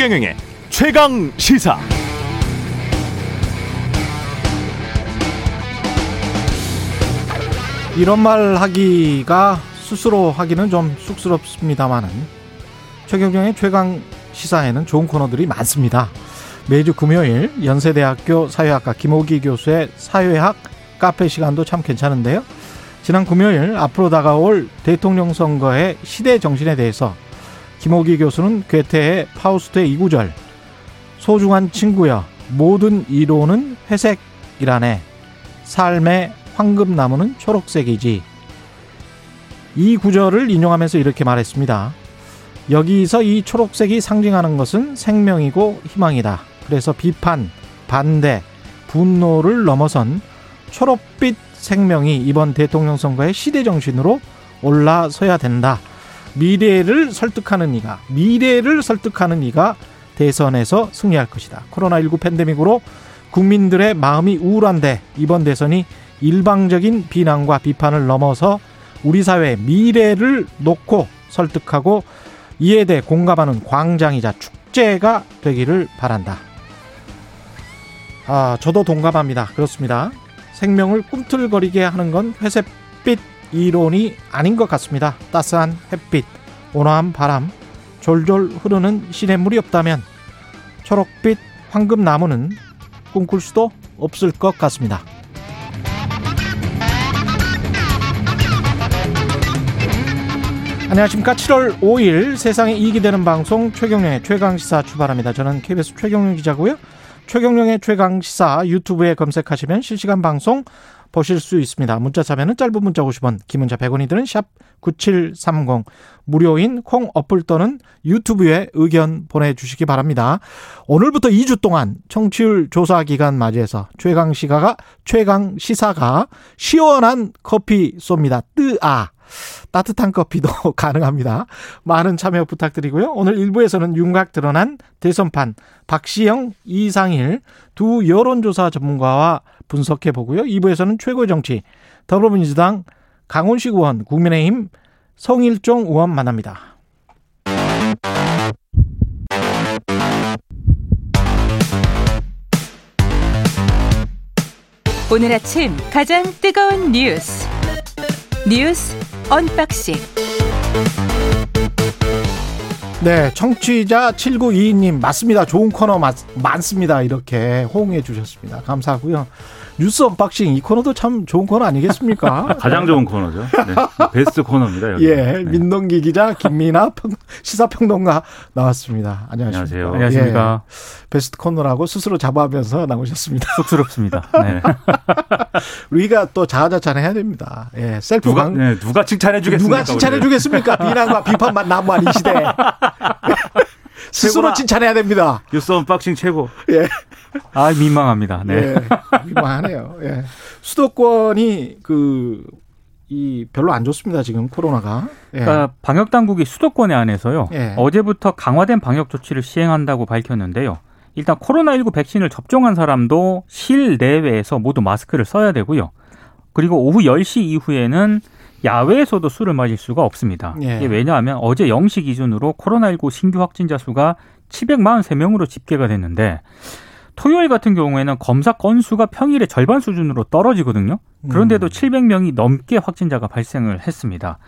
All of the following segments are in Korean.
최경영의 최강 시사. 이런 말 하기가 스스로 하기는 좀 쑥스럽습니다만은 최경영의 최강 시사에는 좋은 코너들이 많습니다. 매주 금요일 연세대학교 사회학과 김호기 교수의 사회학 카페 시간도 참 괜찮은데요. 지난 금요일 앞으로 다가올 대통령 선거의 시대 정신에 대해서 김호기 교수는 괴테의 파우스트의 이구절 소중한 친구여 모든 이론은 회색이라네 삶의 황금나무는 초록색이지 이 구절을 인용하면서 이렇게 말했습니다. 여기서 이 초록색이 상징하는 것은 생명이고 희망이다. 그래서 비판, 반대, 분노를 넘어선 초록빛 생명이 이번 대통령 선거의 시대 정신으로 올라서야 된다. 미래를 설득하는 이가 미래를 설득하는 이가 대선에서 승리할 것이다. 코로나19 팬데믹으로 국민들의 마음이 우울한데 이번 대선이 일방적인 비난과 비판을 넘어서 우리 사회의 미래를 놓고 설득하고 이에 대해 공감하는 광장이자 축제가 되기를 바란다. 아, 저도 동감합니다. 그렇습니다. 생명을 꿈틀거리게 하는 건 회색빛 이론이 아닌 것 같습니다. 따스한 햇빛, 온화한 바람, 졸졸 흐르는 시냇물이 없다면 초록빛 황금 나무는 꿈꿀 수도 없을 것 같습니다. 안녕하십니까. 7월 5일 세상에 이익이 되는 방송 최경령의 최강시사 출발합니다. 저는 KBS 최경령 기자고요. 최경령의 최강시사 유튜브에 검색하시면 실시간 방송 보실 수 있습니다. 문자 참여는 짧은 문자 50원, 긴 문자 100원이 드는 샵 9730. 무료인 콩 어플 또는 유튜브에 의견 보내주시기 바랍니다. 오늘부터 2주 동안 청취율 조사 기간 맞이해서 최강 시가가, 최강 시사가 시원한 커피 쏩니다. 뜨아. 따뜻한 커피도 가능합니다. 많은 참여 부탁드리고요. 오늘 1부에서는 윤곽 드러난 대선판 박시영, 이상일 두 여론조사 전문가와 분석해 보고요. 2부에서는 최고의 정치 더불어민주당 강훈식 의원, 국민의힘 성일종 의원 만납니다. 오늘 아침 가장 뜨거운 뉴스 뉴스 unboxing. 네, 청취자 7922님 맞습니다. 좋은 코너 맞, 많습니다. 이렇게 호응해 주셨습니다. 감사하고요. 뉴스 unboxing 이 코너도 참 좋은 코너 아니겠습니까? 가장 좋은 코너죠. 네. 베스트 코너입니다. 여기. 예, 네. 민동기 기자 김민아 평, 시사평론가 나왔습니다. 안녕하십니까? 안녕하세요. 안녕하십니까. 예, 베스트 코너라고 스스로 자부하면서 나오셨습니다. 쑥스럽습니다. 네. 우리가 또 자화자찬 해야 됩니다. 예, 셀프 누가 강, 네, 누가 칭찬해 주겠습니까? 누가 칭찬해 주겠습니까? 비난과 비판만 난무한 이 시대. 스스로. 칭찬해야 됩니다. 뉴스 unboxing 최고. 예. 아, 민망합니다. 네. 예. 민망하네요. 예. 수도권이 그, 이 별로 안 좋습니다. 지금 코로나가. 예. 그러니까 방역 당국이 수도권에 안에서요. 예. 어제부터 강화된 방역 조치를 시행한다고 밝혔는데요. 일단 코로나19 백신을 접종한 사람도 실내외에서 모두 마스크를 써야 되고요. 그리고 오후 10시 이후에는 야외에서도 술을 마실 수가 없습니다. 예. 이게 왜냐하면 어제 0시 기준으로 코로나19 신규 확진자 수가 743명으로 집계가 됐는데 토요일 같은 경우에는 검사 건수가 평일의 절반 수준으로 떨어지거든요. 그런데도 음. 700명이 넘게 확진자가 발생을 했습니다.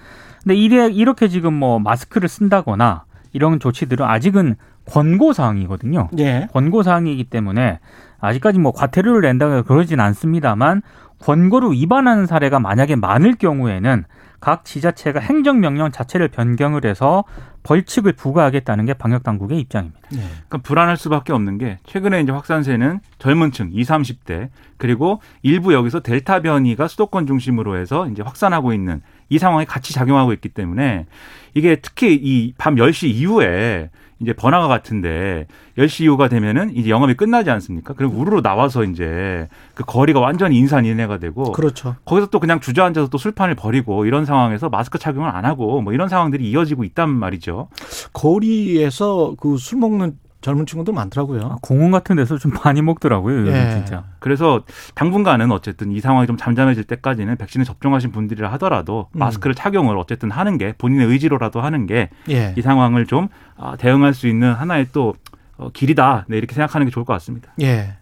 근데 이래 이렇게 지금 뭐 마스크를 쓴다거나 이런 조치들은 아직은 권고 사항이거든요. 예. 권고 사항이기 때문에 아직까지 뭐 과태료를 낸다거나 그러진 않습니다만 권고를 위반하는 사례가 만약에 많을 경우에는 각 지자체가 행정명령 자체를 변경을 해서 벌칙을 부과하겠다는 게 방역 당국의 입장입니다. 예. 그러니까 불안할 수밖에 없는 게 최근에 이제 확산세는 젊은 층 20, 30대 그리고 일부 여기서 델타 변이가 수도권 중심으로 해서 이제 확산하고 있는 이 상황이 같이 작용하고 있기 때문에 이게 특히 이 밤 10시 이후에 이제 번화가 같은데 10시 이후가 되면은 이제 영업이 끝나지 않습니까? 그리고 우르르 나와서 이제 그 거리가 완전히 인산인해가 되고 그렇죠. 거기서 또 그냥 주저앉아서 또 술판을 벌이고 이런 상황에서 마스크 착용을 안 하고 뭐 이런 상황들이 이어지고 있단 말이죠. 거리에서 그 술 먹는 젊은 친구들 많더라고요. 공원 같은 데서 좀 많이 먹더라고요. 요즘 예. 진짜. 그래서 당분간은 어쨌든 이 상황이 좀 잠잠해질 때까지는 백신을 접종하신 분들이라 하더라도 음. 마스크를 착용을 어쨌든 하는 게 본인의 의지로라도 하는 게이 예. 상황을 좀 아, 대응할 수 있는 하나의 또 어, 길이다. 네, 이렇게 생각하는 게 좋을 것 같습니다. 예.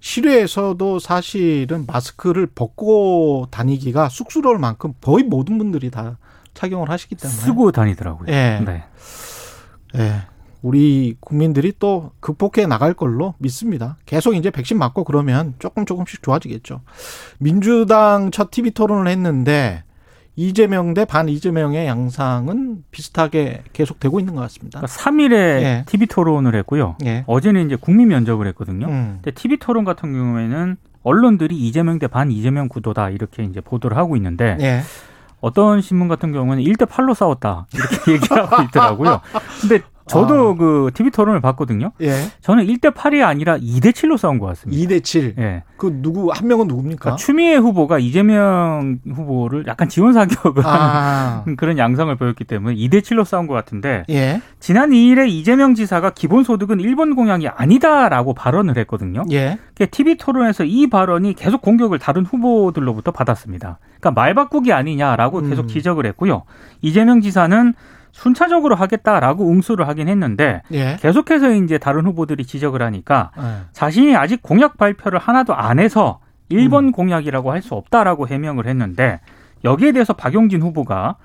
실외에서도 사실은 마스크를 벗고 다니기가 쑥스러울 만큼 거의 모든 분들이 다 착용을 하시기 때문에 쓰고 다니더라고요. 예. 네. 예. 우리 국민들이 또 극복해 나갈 걸로 믿습니다. 계속 이제 백신 맞고 그러면 조금 조금씩 좋아지겠죠. 민주당 첫 TV 토론을 했는데 이재명 대 반 이재명의 양상은 비슷하게 계속되고 있는 것 같습니다. 그러니까 3일에 예. TV 토론을 했고요. 예. 어제는 이제 국민 면접을 했거든요. 음. 근데 TV 토론 같은 경우에는 언론들이 이재명 대 반 이재명 구도다 이렇게 이제 보도를 하고 있는데 예. 어떤 신문 같은 경우는 1대 8로 싸웠다 이렇게 얘기를 하고 있더라고요. 근데 저도 아. 그 TV 토론을 봤거든요. 예. 저는 1대 8이 아니라 2대 7로 싸운 것 같습니다. 2대 7. 예. 그 누구 한 명은 누굽니까? 그러니까 추미애 후보가 이재명 후보를 약간 지원 사격을 아. 하는 그런 양상을 보였기 때문에 2대 7로 싸운 것 같은데 예. 지난 2일에 이재명 지사가 기본 소득은 일본 공약이 아니다라고 발언을 했거든요. 예. TV 토론에서 이 발언이 계속 공격을 다른 후보들로부터 받았습니다. 그러니까 말 바꾸기 아니냐라고 계속 음. 지적을 했고요. 이재명 지사는 순차적으로 하겠다라고 응수를 하긴 했는데 예. 계속해서 이제 다른 후보들이 지적을 하니까 예. 자신이 아직 공약 발표를 하나도 안 해서 일본 음. 공약이라고 할 수 없다라고 해명을 했는데 여기에 대해서 박용진 후보가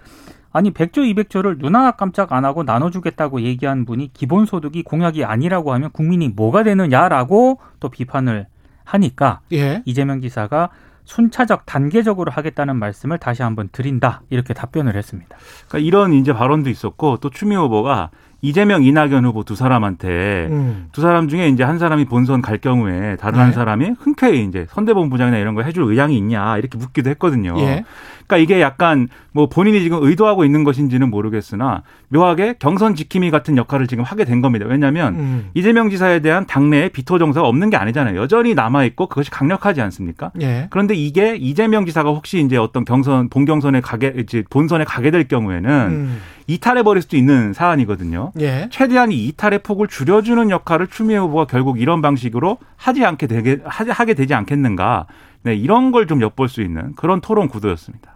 아니 100조 200조를 눈 하나 깜짝 안 하고 나눠주겠다고 얘기한 분이 기본소득이 공약이 아니라고 하면 국민이 뭐가 되느냐라고 또 비판을 하니까 예. 이재명 지사가 순차적 단계적으로 하겠다는 말씀을 다시 한번 드린다 이렇게 답변을 했습니다. 그러니까 이런 이제 발언도 있었고 또 추미애 후보가 이재명, 이낙연 후보 두 사람한테 음. 두 사람 중에 이제 한 사람이 본선 갈 경우에 다른 네. 한 사람이 흔쾌히 이제 선대본부장이나 이런 거 해줄 의향이 있냐 이렇게 묻기도 했거든요. 예. 그러니까 이게 약간 뭐 본인이 지금 의도하고 있는 것인지는 모르겠으나 묘하게 경선 지킴이 같은 역할을 지금 하게 된 겁니다. 왜냐하면 음. 이재명 지사에 대한 당내에 비토 정서가 없는 게 아니잖아요. 여전히 남아 있고 그것이 강력하지 않습니까? 예. 그런데 이게 이재명 지사가 혹시 이제 어떤 경선 본경선에 가게 이제 본선에 가게 될 경우에는 음. 이탈해 버릴 수도 있는 사안이거든요. 예. 최대한 이 이탈의 폭을 줄여주는 역할을 추미애 후보가 결국 이런 방식으로 하지 않게 되게 하게 되지 않겠는가? 네 이런 걸 좀 엿볼 수 있는 그런 토론 구도였습니다.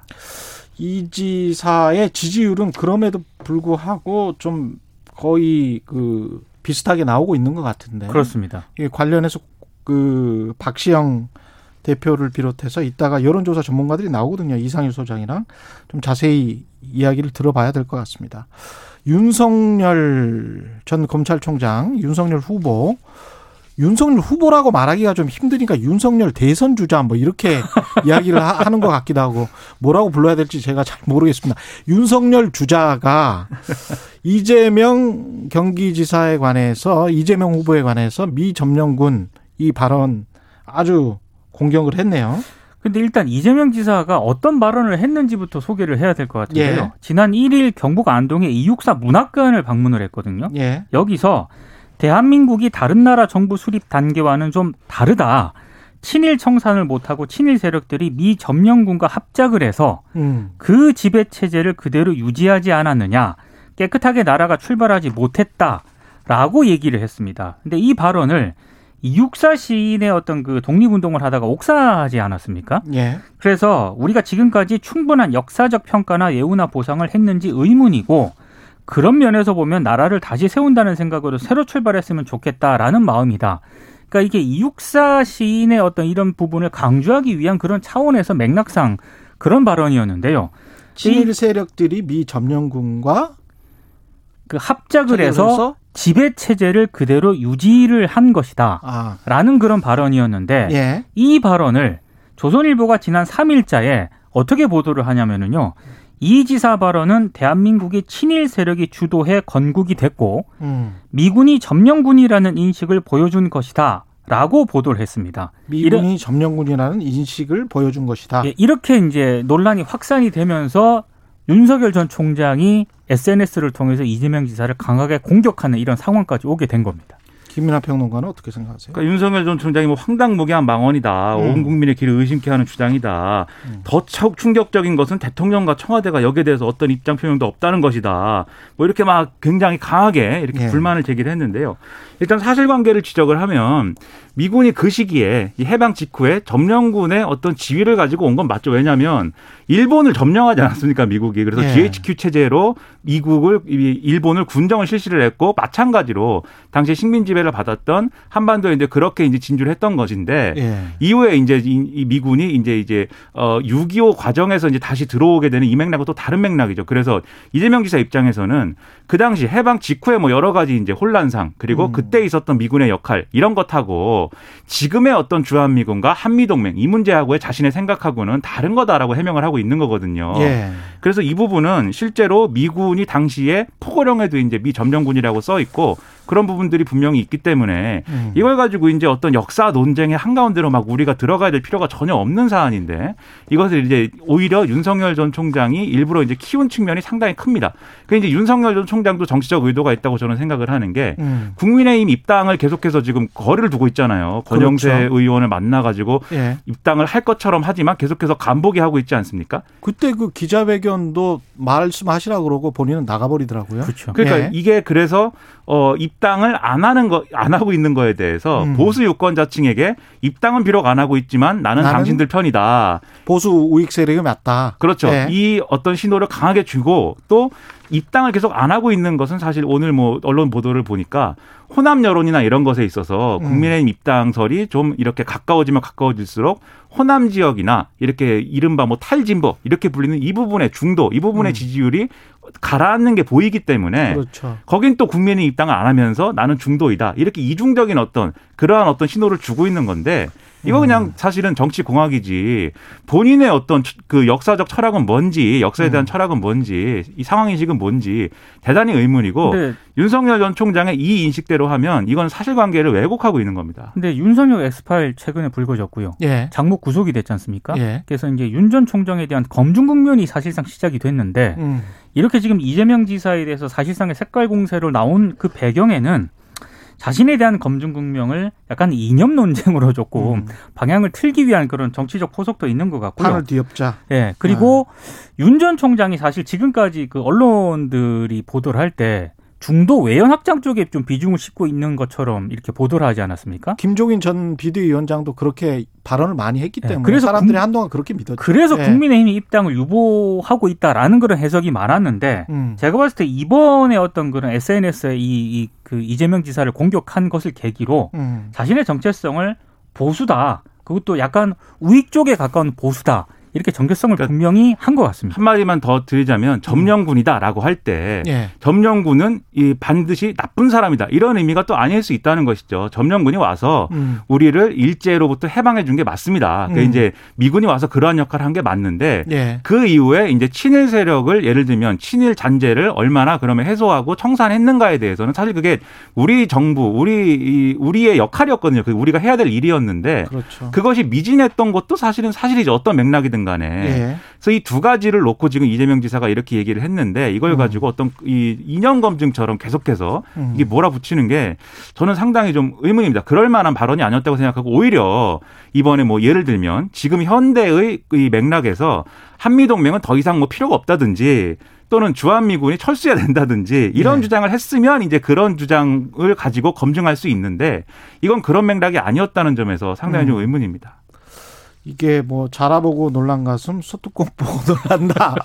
이 지사의 지지율은 그럼에도 불구하고 좀 거의 그 비슷하게 나오고 있는 것 같은데. 그렇습니다. 이 관련해서 그 박시영 대표를 비롯해서 이따가 여론조사 전문가들이 나오거든요. 이상일 소장이랑 좀 자세히 이야기를 들어봐야 될 것 같습니다. 윤석열 전 검찰총장, 윤석열 후보, 윤석열 후보라고 말하기가 좀 힘드니까 윤석열 대선 주자 뭐 이렇게 이야기를 하- 하는 것 같기도 하고 뭐라고 불러야 될지 제가 잘 모르겠습니다. 윤석열 주자가 이재명 경기지사에 관해서 이재명 후보에 관해서 미 점령군 이 발언 아주 공격을 했네요. 근데 일단 이재명 지사가 어떤 발언을 했는지부터 소개를 해야 될 것 같은데요. 예. 지난 1일 경북 안동의 이육사 문학관을 방문을 했거든요. 예. 여기서 대한민국이 다른 나라 정부 수립 단계와는 좀 다르다. 친일 청산을 못하고 친일 세력들이 미 점령군과 합작을 해서 음. 그 지배 체제를 그대로 유지하지 않았느냐. 깨끗하게 나라가 출발하지 못했다 라고 얘기를 했습니다. 근데 이 발언을 이육사 시인의 어떤 그 독립운동을 하다가 옥사하지 않았습니까? 예. 그래서 우리가 지금까지 충분한 역사적 평가나 예우나 보상을 했는지 의문이고 그런 면에서 보면 나라를 다시 세운다는 생각으로 새로 출발했으면 좋겠다라는 마음이다. 그러니까 이게 이육사 시인의 어떤 이런 부분을 강조하기 위한 그런 차원에서 맥락상 그런 발언이었는데요. 친일 세력들이 미 점령군과 그 합작을 해서 지배 체제를 그대로 유지를 한 것이다. 아, 라는 그런 발언이었는데 예. 이 발언을 조선일보가 지난 3일자에 어떻게 보도를 하냐면은요. 이 지사 발언은 대한민국의 친일 세력이 주도해 건국이 됐고 음. 미군이 점령군이라는 인식을 보여준 것이다. 라고 보도를 했습니다. 미군이 점령군이라는 인식을 보여준 것이다. 예, 이렇게 이제 논란이 확산이 되면서 윤석열 전 총장이 SNS를 통해서 이재명 지사를 강하게 공격하는 이런 상황까지 오게 된 겁니다. 김민하 평론가는 어떻게 생각하세요? 그러니까 윤석열 전 총장이 뭐 황당무계한 망언이다. 음. 온 국민의 길을 의심케 하는 주장이다. 음. 더 쳐- 충격적인 것은 대통령과 청와대가 여기에 대해서 어떤 입장 표명도 없다는 것이다. 뭐 이렇게 막 굉장히 강하게 이렇게 예. 불만을 제기를 했는데요. 일단 사실관계를 지적을 하면 미군이 그 시기에 이 해방 직후에 점령군의 어떤 지위를 가지고 온 건 맞죠. 왜냐하면 일본을 점령하지 않았습니까 미국이 그래서 예. GHQ 체제로 미국을 이 일본을 군정을 실시를 했고 마찬가지로 당시에 식민 지배를 받았던 한반도에 이제 그렇게 이제 진주를 했던 것인데 예. 이후에 이제 이, 이 미군이 이제 이제 어6.25 과정에서 이제 다시 들어오게 되는 이 맥락은 또 다른 맥락이죠. 그래서 이재명 지사 입장에서는 그 당시 해방 직후에 뭐 여러 가지 이제 혼란상 그리고 음. 그때 있었던 미군의 역할 이런 것하고 지금의 어떤 주한미군과 한미동맹 이 문제하고의 자신의 생각하고는 다른 거다라고 해명을 하고 있는 거거든요. 예. 그래서 이 부분은 실제로 미군이 당시에 포고령에도 이제 미 점령군이라고 써 있고 그런 부분들이 분명히 있기 때문에 음. 이걸 가지고 이제 어떤 역사 논쟁의 한가운데로 막 우리가 들어가야 될 필요가 전혀 없는 사안인데 이것을 이제 오히려 윤석열 전 총장이 일부러 이제 키운 측면이 상당히 큽니다. 그 이제 윤석열 전 총장도 정치적 의도가 있다고 저는 생각을 하는 게 음. 국민의힘 입당을 계속해서 지금 거리를 두고 있잖아요. 권영세 그렇죠. 의원을 만나 가지고 예. 입당을 할 것처럼 하지만 계속해서 간보기 하고 있지 않습니까? 그때 그 기자회견도 말씀하시라 그러고 본인은 나가버리더라고요. 그렇죠. 그러니까 예. 이게 그래서 어 입 당을 안 하는 거 안 하고 있는 거에 대해서 음. 보수 유권자층에게 입당은 비록 안 하고 있지만 나는, 나는 당신들 편이다. 보수 우익 세력이 맞다. 그렇죠. 예. 이 어떤 신호를 강하게 주고 또 입당을 계속 안 하고 있는 것은 사실 오늘 뭐 언론 보도를 보니까 호남 여론이나 이런 것에 있어서 음. 국민의힘 입당설이 좀 이렇게 가까워지면 가까워질수록 호남 지역이나 이렇게 이른바 뭐 탈진보 이렇게 불리는 이 부분의 중도 이 부분의 음. 지지율이 가라앉는 게 보이기 때문에 그렇죠. 거긴 또 국민의 입당을 안 하면서 나는 중도이다. 이렇게 이중적인 어떤 그러한 어떤 신호를 주고 있는 건데 이거 그냥 사실은 정치 공학이지 본인의 어떤 그 역사적 철학은 뭔지 역사에 대한 철학은 뭔지 이 상황 인식은 뭔지 대단히 의문이고 근데, 윤석열 전 총장의 이 인식대로 하면 이건 사실관계를 왜곡하고 있는 겁니다. 근데 윤석열 엑스파일 최근에 불거졌고요. 예. 장모 구속이 됐지 않습니까? 예. 그래서 이제 윤 전 총장에 대한 검증 국면이 사실상 시작이 됐는데 음. 이렇게 지금 이재명 지사에 대해서 사실상의 색깔 공세로 나온 그 배경에는 자신에 대한 검증 국명을 약간 이념 논쟁으로 조금 음. 방향을 틀기 위한 그런 정치적 포석도 있는 것 같고요. 판을 뒤엎자. 예. 그리고 윤전 총장이 사실 지금까지 그 언론들이 보도를 할 때 중도 외연 확장 쪽에 좀 비중을 싣고 있는 것처럼 이렇게 보도를 하지 않았습니까? 김종인 전 비대위원장도 그렇게 발언을 많이 했기 예, 때문에 그래서 사람들이 국- 한동안 그렇게 믿었죠. 그래서 예. 국민의힘이 입당을 유보하고 있다라는 그런 해석이 많았는데 음. 제가 봤을 때 이번에 어떤 그런 SNS에 이, 이, 그 이재명 지사를 공격한 것을 계기로 음. 자신의 정체성을 보수다. 그것도 약간 우익 쪽에 가까운 보수다. 이렇게 정체성을 그러니까 분명히 한 것 같습니다. 한 마디만 더 드리자면 점령군이다라고 할때 예. 점령군은 이 반드시 나쁜 사람이다 이런 의미가 또 아닐 수 있다는 것이죠. 점령군이 와서 음. 우리를 일제로부터 해방해 준 게 맞습니다. 그 음. 이제 미군이 와서 그러한 역할을 한 게 맞는데 예. 그 이후에 이제 친일 세력을 예를 들면 친일 잔재를 얼마나 그러면 해소하고 청산했는가에 대해서는 사실 그게 우리 정부, 우리 이 우리의 역할이었거든요. 그 우리가 해야 될 일이었는데 그렇죠. 그것이 미진했던 것도 사실은 사실이죠. 어떤 맥락이든 간에. 예. 그래서 이 두 가지를 놓고 지금 이재명 지사가 이렇게 얘기를 했는데 이걸 음. 가지고 어떤 이 이념 검증처럼 계속해서 음. 이게 몰아붙이는 게 저는 상당히 좀 의문입니다. 그럴 만한 발언이 아니었다고 생각하고 오히려 이번에 뭐 예를 들면 지금 현대의 이 맥락에서 한미 동맹은 더 이상 뭐 필요가 없다든지 또는 주한미군이 철수해야 된다든지 이런 네. 주장을 했으면 이제 그런 주장을 가지고 검증할 수 있는데 이건 그런 맥락이 아니었다는 점에서 상당히 좀 음. 의문입니다. 이게 뭐 자라보고 놀란 가슴 소뚜껑 보고 놀란다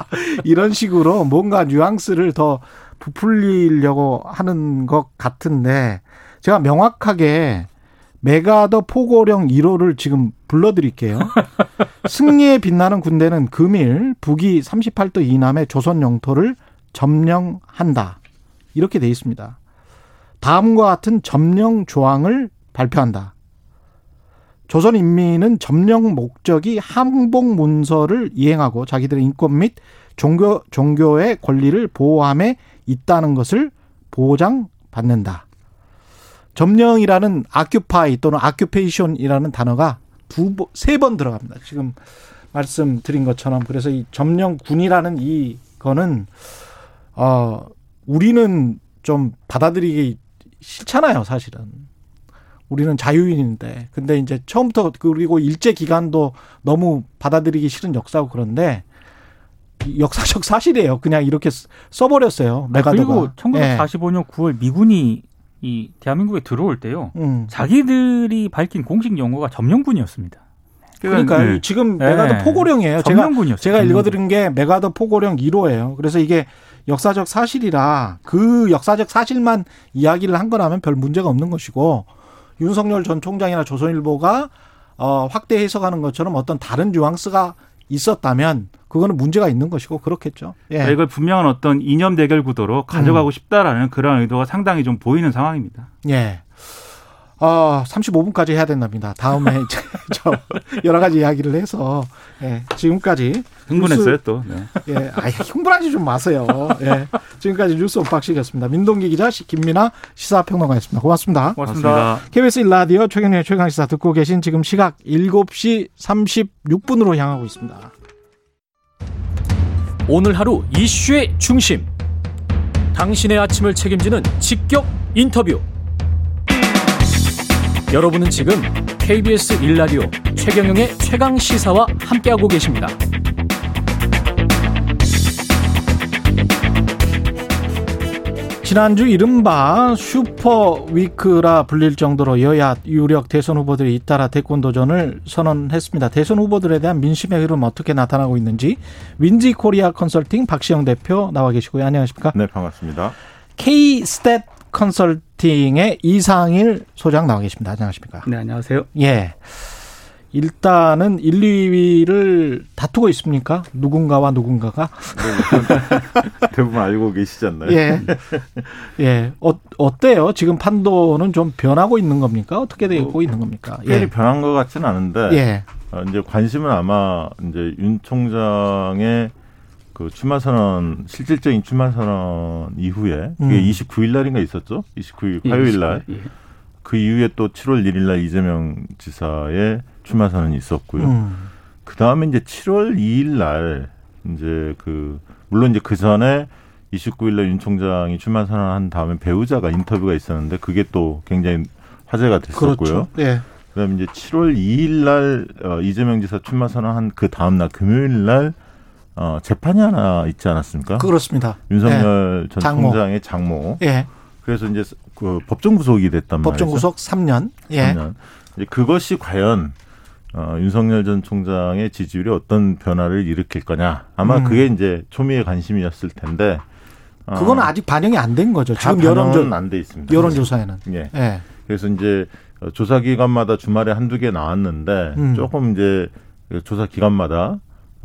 이런 식으로 뭔가 뉘앙스를 더 부풀리려고 하는 것 같은데 제가 명확하게 메가더 포고령 1호를 지금 불러드릴게요. 승리에 빛나는 군대는 금일 북위 38도 이남의 조선 영토를 점령한다. 이렇게 돼 있습니다. 다음과 같은 점령 조항을 발표한다. 조선 인민은 점령 목적이 항복 문서를 이행하고 자기들의 인권 및 종교 종교의 권리를 보호함에 있다는 것을 보장받는다. 점령이라는 아큐파이 또는 아큐페이션이라는 단어가 두세번 들어갑니다. 지금 말씀드린 것처럼 그래서 이 점령군이라는 이거는 어 우리는 좀 받아들이기 싫잖아요, 사실은. 우리는 자유인인데. 근데 이제 처음부터 그리고 일제 기간도 너무 받아들이기 싫은 역사고 그런데 이 역사적 사실이에요. 그냥 이렇게 써- 써버렸어요. 메가더가. 그리고 1945년 9월 미군이 이 대한민국에 들어올 때요. 음. 자기들이 밝힌 공식 용어가 점령군이었습니다. 그러니까 네. 지금 네. 맥아더 포고령이에요. 제가 점령군이었어요. 제가 점령군. 읽어드린 게 맥아더 포고령 1호예요. 그래서 이게 역사적 사실이라 그 역사적 사실만 이야기를 한 거라면 별 문제가 없는 것이고 윤석열 전 총장이나 조선일보가 어, 확대 해석하는 것처럼 어떤 다른 뉘앙스가 있었다면 그거는 문제가 있는 것이고 그렇겠죠. 예. 그러니까 이걸 분명한 어떤 이념 대결 구도로 가져가고 싶다라는 그런 의도가 상당히 좀 보이는 상황입니다. 예. 어, 35분까지 해야 된답니다. 다음에 이제 저 여러 가지 이야기를 해서 예, 지금까지 흥분했어요 또. 네. 예, 아이 흥분하지 좀 마세요. 예. 지금까지 뉴스 unboxing이었습니다. 민동기 기자, 시- 김민아 시사평론가였습니다. 고맙습니다. 고맙습니다. KBS 일라디오 최경영의 최강 시사 듣고 계신 지금 시각 7시 36분으로 향하고 있습니다. 오늘 하루 이슈의 중심. 당신의 아침을 책임지는 직격 인터뷰. 여러분은 지금 KBS 일라디오 최경영의 최강 시사와 함께하고 계십니다. 지난주 이른바 슈퍼 위크라 불릴 정도로 여야 유력 대선 후보들이 잇따라 대권 도전을 선언했습니다. 대선 후보들에 대한 민심의 흐름 어떻게 나타나고 있는지 윈지 코리아 컨설팅 박시영 대표 나와 계시고요. 안녕하십니까? 네, 반갑습니다. K-스탯 컨설팅의 이상일 소장 나와 계십니다. 안녕하십니까? 네, 안녕하세요. 예. 일단은 1, 2위를 다투고 있습니까? 누군가와 누군가가? 대부분 알고 계시지 않나요? 예. 예. 어, 어때요? 지금 판도는 좀 변하고 있는 겁니까? 어떻게 되고 있는 겁니까? 특별히 예. 변한 것 같지는 않은데 예. 어, 이제 관심은 아마 이제 윤 총장의 그 출마 선언 실질적인 출마 선언 이후에 그게 음. 29일 날인가 있었죠? 29일 화요일 날. 예. 그 이후에 또 7월 1일 날 이재명 지사의 출마 선언이 있었고요. 음. 그 다음에 이제 7월 2일 날 이제 그 물론 이제 그 전에 29일 날 윤 총장이 출마 선언한 다음에 배우자가 인터뷰가 있었는데 그게 또 굉장히 화제가 됐었고요. 그렇죠. 예. 그다음에 이제 7월 2일 날 어, 이재명 지사 출마 선언한 그 다음 날 금요일 날 어, 재판이 하나 있지 않았습니까? 그렇습니다. 윤석열 전 장모. 총장의 장모. 예. 그래서 이제 그 법정 구속이 됐단 말이죠. 법정 구속 3년. 예. 3년. 이제 그것이 과연 어, 윤석열 전 총장의 지지율에 어떤 변화를 일으킬 거냐. 아마 음. 그게 이제 초미의 관심이었을 텐데. 어, 그건 아직 반영이 안 된 거죠. 다 지금 여론조, 반영은 안돼 있습니다. 여론조사에는. 예. 예. 그래서 이제 어, 조사 기관마다 주말에 한두 개 나왔는데 음. 조금 이제 그 조사 기관마다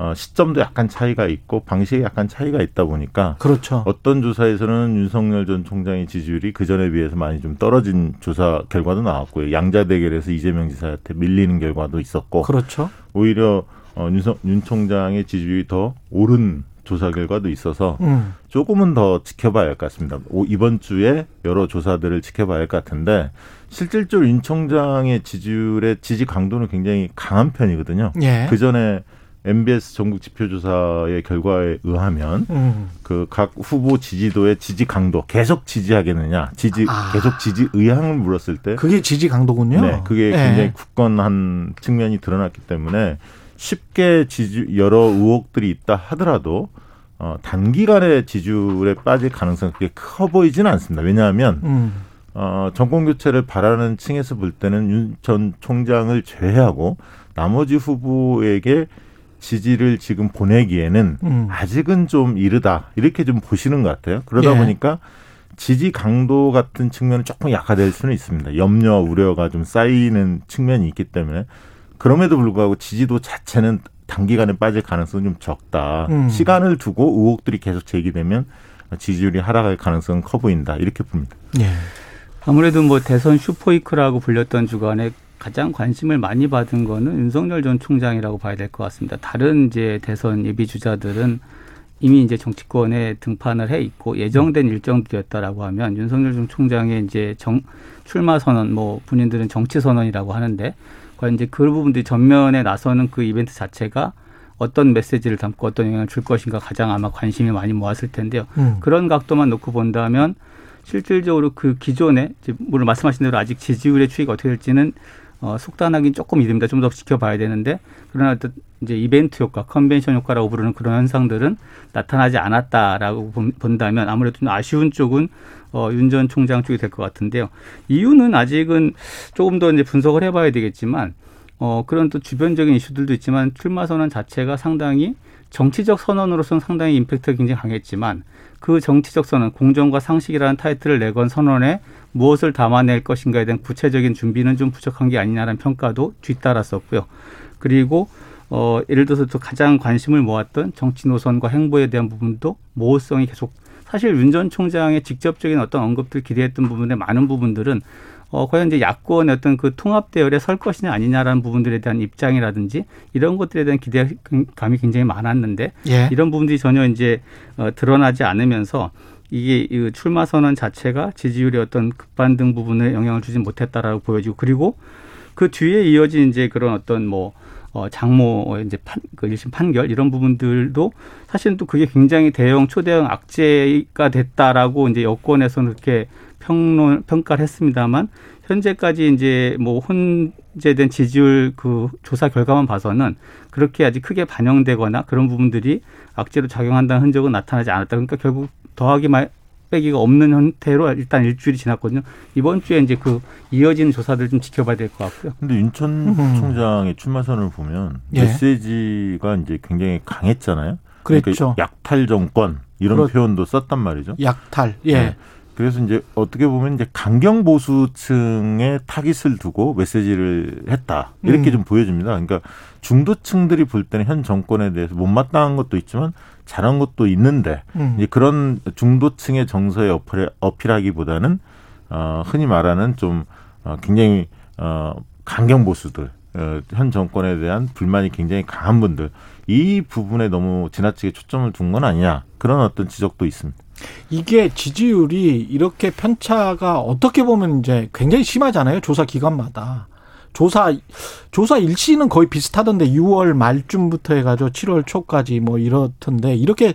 어, 시점도 약간 차이가 있고 방식에 약간 차이가 있다 보니까 그렇죠. 어떤 조사에서는 윤석열 전 총장의 지지율이 그 전에 비해서 많이 좀 떨어진 조사 결과도 나왔고요. 양자 대결에서 이재명 지사한테 밀리는 결과도 있었고 그렇죠. 오히려 어, 윤석, 윤 총장의 지지율이 더 오른 조사 결과도 있어서 음. 조금은 더 지켜봐야 할 것 같습니다. 오- 이번 주에 여러 조사들을 지켜봐야 할 것 같은데 실질적으로 윤 총장의 지지율의 지지 강도는 굉장히 강한 편이거든요. 예. 그 전에 MBS 전국 지표조사의 결과에 의하면 음. 그각 후보 지지도의 지지 강도 계속 지지하겠느냐, 지지 아. 계속 지지 의향을 물었을 때, 그게 지지 강도군요. 네, 그게 예. 굉장히 굳건한 측면이 드러났기 때문에 쉽게 지지 여러 의혹들이 있다 하더라도 어, 단기간에 지지율에 빠질 가능성이 그렇게 커 보이지는 않습니다. 왜냐하면 음. 어, 정권 교체를 바라는 층에서 볼 때는 윤 전 총장을 제외하고 나머지 후보에게 지지를 지금 보내기에는 음. 아직은 좀 이르다 이렇게 좀 보시는 것 같아요. 그러다 예. 보니까 지지 강도 같은 측면은 조금 약화될 수는 있습니다. 염려, 우려가 좀 쌓이는 측면이 있기 때문에 그럼에도 불구하고 지지도 자체는 단기간에 빠질 가능성은 좀 적다. 음. 시간을 두고 의혹들이 계속 제기되면 지지율이 하락할 가능성은 커 보인다. 이렇게 봅니다. 예. 아무래도 뭐 대선 슈퍼이크라고 불렸던 주간에 가장 관심을 많이 받은 거는 윤석열 전 총장이라고 봐야 될 것 같습니다. 다른 이제 대선 예비 주자들은 이미 이제 정치권에 등판을 해 있고 예정된 일정들이었다라고 하면 윤석열 전 총장의 이제 정 출마 선언 뭐 본인들은 정치 선언이라고 하는데 과연 이제 그 부분들이 전면에 나서는 그 이벤트 자체가 어떤 메시지를 담고 어떤 영향을 줄 것인가 가장 아마 관심이 많이 모았을 텐데요. 음. 그런 각도만 놓고 본다면 실질적으로 그 기존에 물론 말씀하신 대로 아직 지지율의 추이가 어떻게 될지는 어, 속단하기는 조금 이릅니다. 좀 더 지켜봐야 되는데 그러나 이제 이벤트 효과, 컨벤션 효과라고 부르는 그런 현상들은 나타나지 않았다라고 본- 본다면 아무래도 좀 아쉬운 쪽은 어, 윤 전 총장 쪽이 될 것 같은데요. 이유는 아직은 조금 더 이제 분석을 해봐야 되겠지만 어, 그런 또 주변적인 이슈들도 있지만 출마 선언 자체가 상당히 정치적 선언으로서는 상당히 임팩트가 굉장히 강했지만 그 정치적 선언, 공정과 상식이라는 타이틀을 내건 선언에 무엇을 담아낼 것인가에 대한 구체적인 준비는 좀 부족한 게 아니냐라는 평가도 뒤따랐었고요. 그리고 어, 예를 들어서 또 가장 관심을 모았던 정치 노선과 행보에 대한 부분도 모호성이 계속 사실 윤 전 총장의 직접적인 어떤 언급들 기대했던 부분의 많은 부분들은 어, 과연 이제 야권의 어떤 그 통합 대열에 설 것이냐 아니냐라는 부분들에 대한 입장이라든지 이런 것들에 대한 기대감이 굉장히 많았는데 예. 이런 부분들이 전혀 이제 어, 드러나지 않으면서 이게 이 출마 선언 자체가 지지율의 어떤 급반등 부분에 영향을 주지 못했다라고 보여지고 그리고 그 뒤에 이어진 이제 그런 어떤 뭐 어, 장모 이제 판, 그 1심 판결 이런 부분들도 사실은 또 그게 굉장히 대형 초대형 악재가 됐다라고 이제 여권에서는 그렇게 평론 평가를 했습니다만 현재까지 이제 뭐 혼재된 지지율 그 조사 결과만 봐서는 그렇게 아직 크게 반영되거나 그런 부분들이 악재로 작용한다는 흔적은 나타나지 않았다. 그러니까 결국 더하기 말 빼기가 없는 형태로 일단 일주일이 지났거든요. 이번 주에 이제 그 이어지는 조사들 좀 지켜봐야 될 것 같고요. 근데 윤천 음. 총장의 출마 선언을 보면 예. 메시지가 이제 굉장히 강했잖아요. 그랬죠. 그러니까 약탈 정권 이런 그렇- 표현도 썼단 말이죠. 약탈. 예. 네. 그래서 이제 어떻게 보면 이제 강경 보수층에 타깃을 두고 메시지를 했다 이렇게 음. 좀 보여집니다. 그러니까 중도층들이 볼 때는 현 정권에 대해서 못마땅한 것도 있지만 잘한 것도 있는데 음. 이제 그런 중도층의 정서에 어필, 어필하기보다는 어, 흔히 말하는 좀 어, 굉장히 어, 강경 보수들 어, 현 정권에 대한 불만이 굉장히 강한 분들 이 부분에 너무 지나치게 초점을 둔 건 아니냐 그런 어떤 지적도 있습니다. 이게 지지율이 이렇게 편차가 어떻게 보면 이제 굉장히 심하잖아요. 조사 기간마다. 조사 조사 일시는 거의 비슷하던데 6월 말쯤부터 해가지고 7월 초까지 뭐 이렇던데 이렇게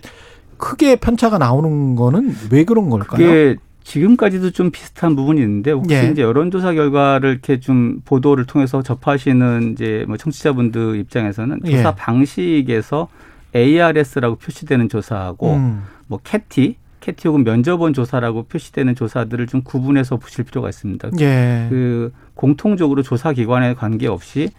크게 편차가 나오는 거는 왜 그런 걸까요? 그게 지금까지도 좀 비슷한 부분이 있는데 혹시 예. 이제 여론조사 결과를 이렇게 좀 보도를 통해서 접하시는 이제 뭐 청취자분들 입장에서는 예. 조사 방식에서 ARS라고 표시되는 조사하고 음. 뭐 캐티, 캐티 혹은 면접원 조사라고 표시되는 조사들을 좀 구분해서 보실 필요가 있습니다. 예. 그 공통적으로 조사 기관에 관계없이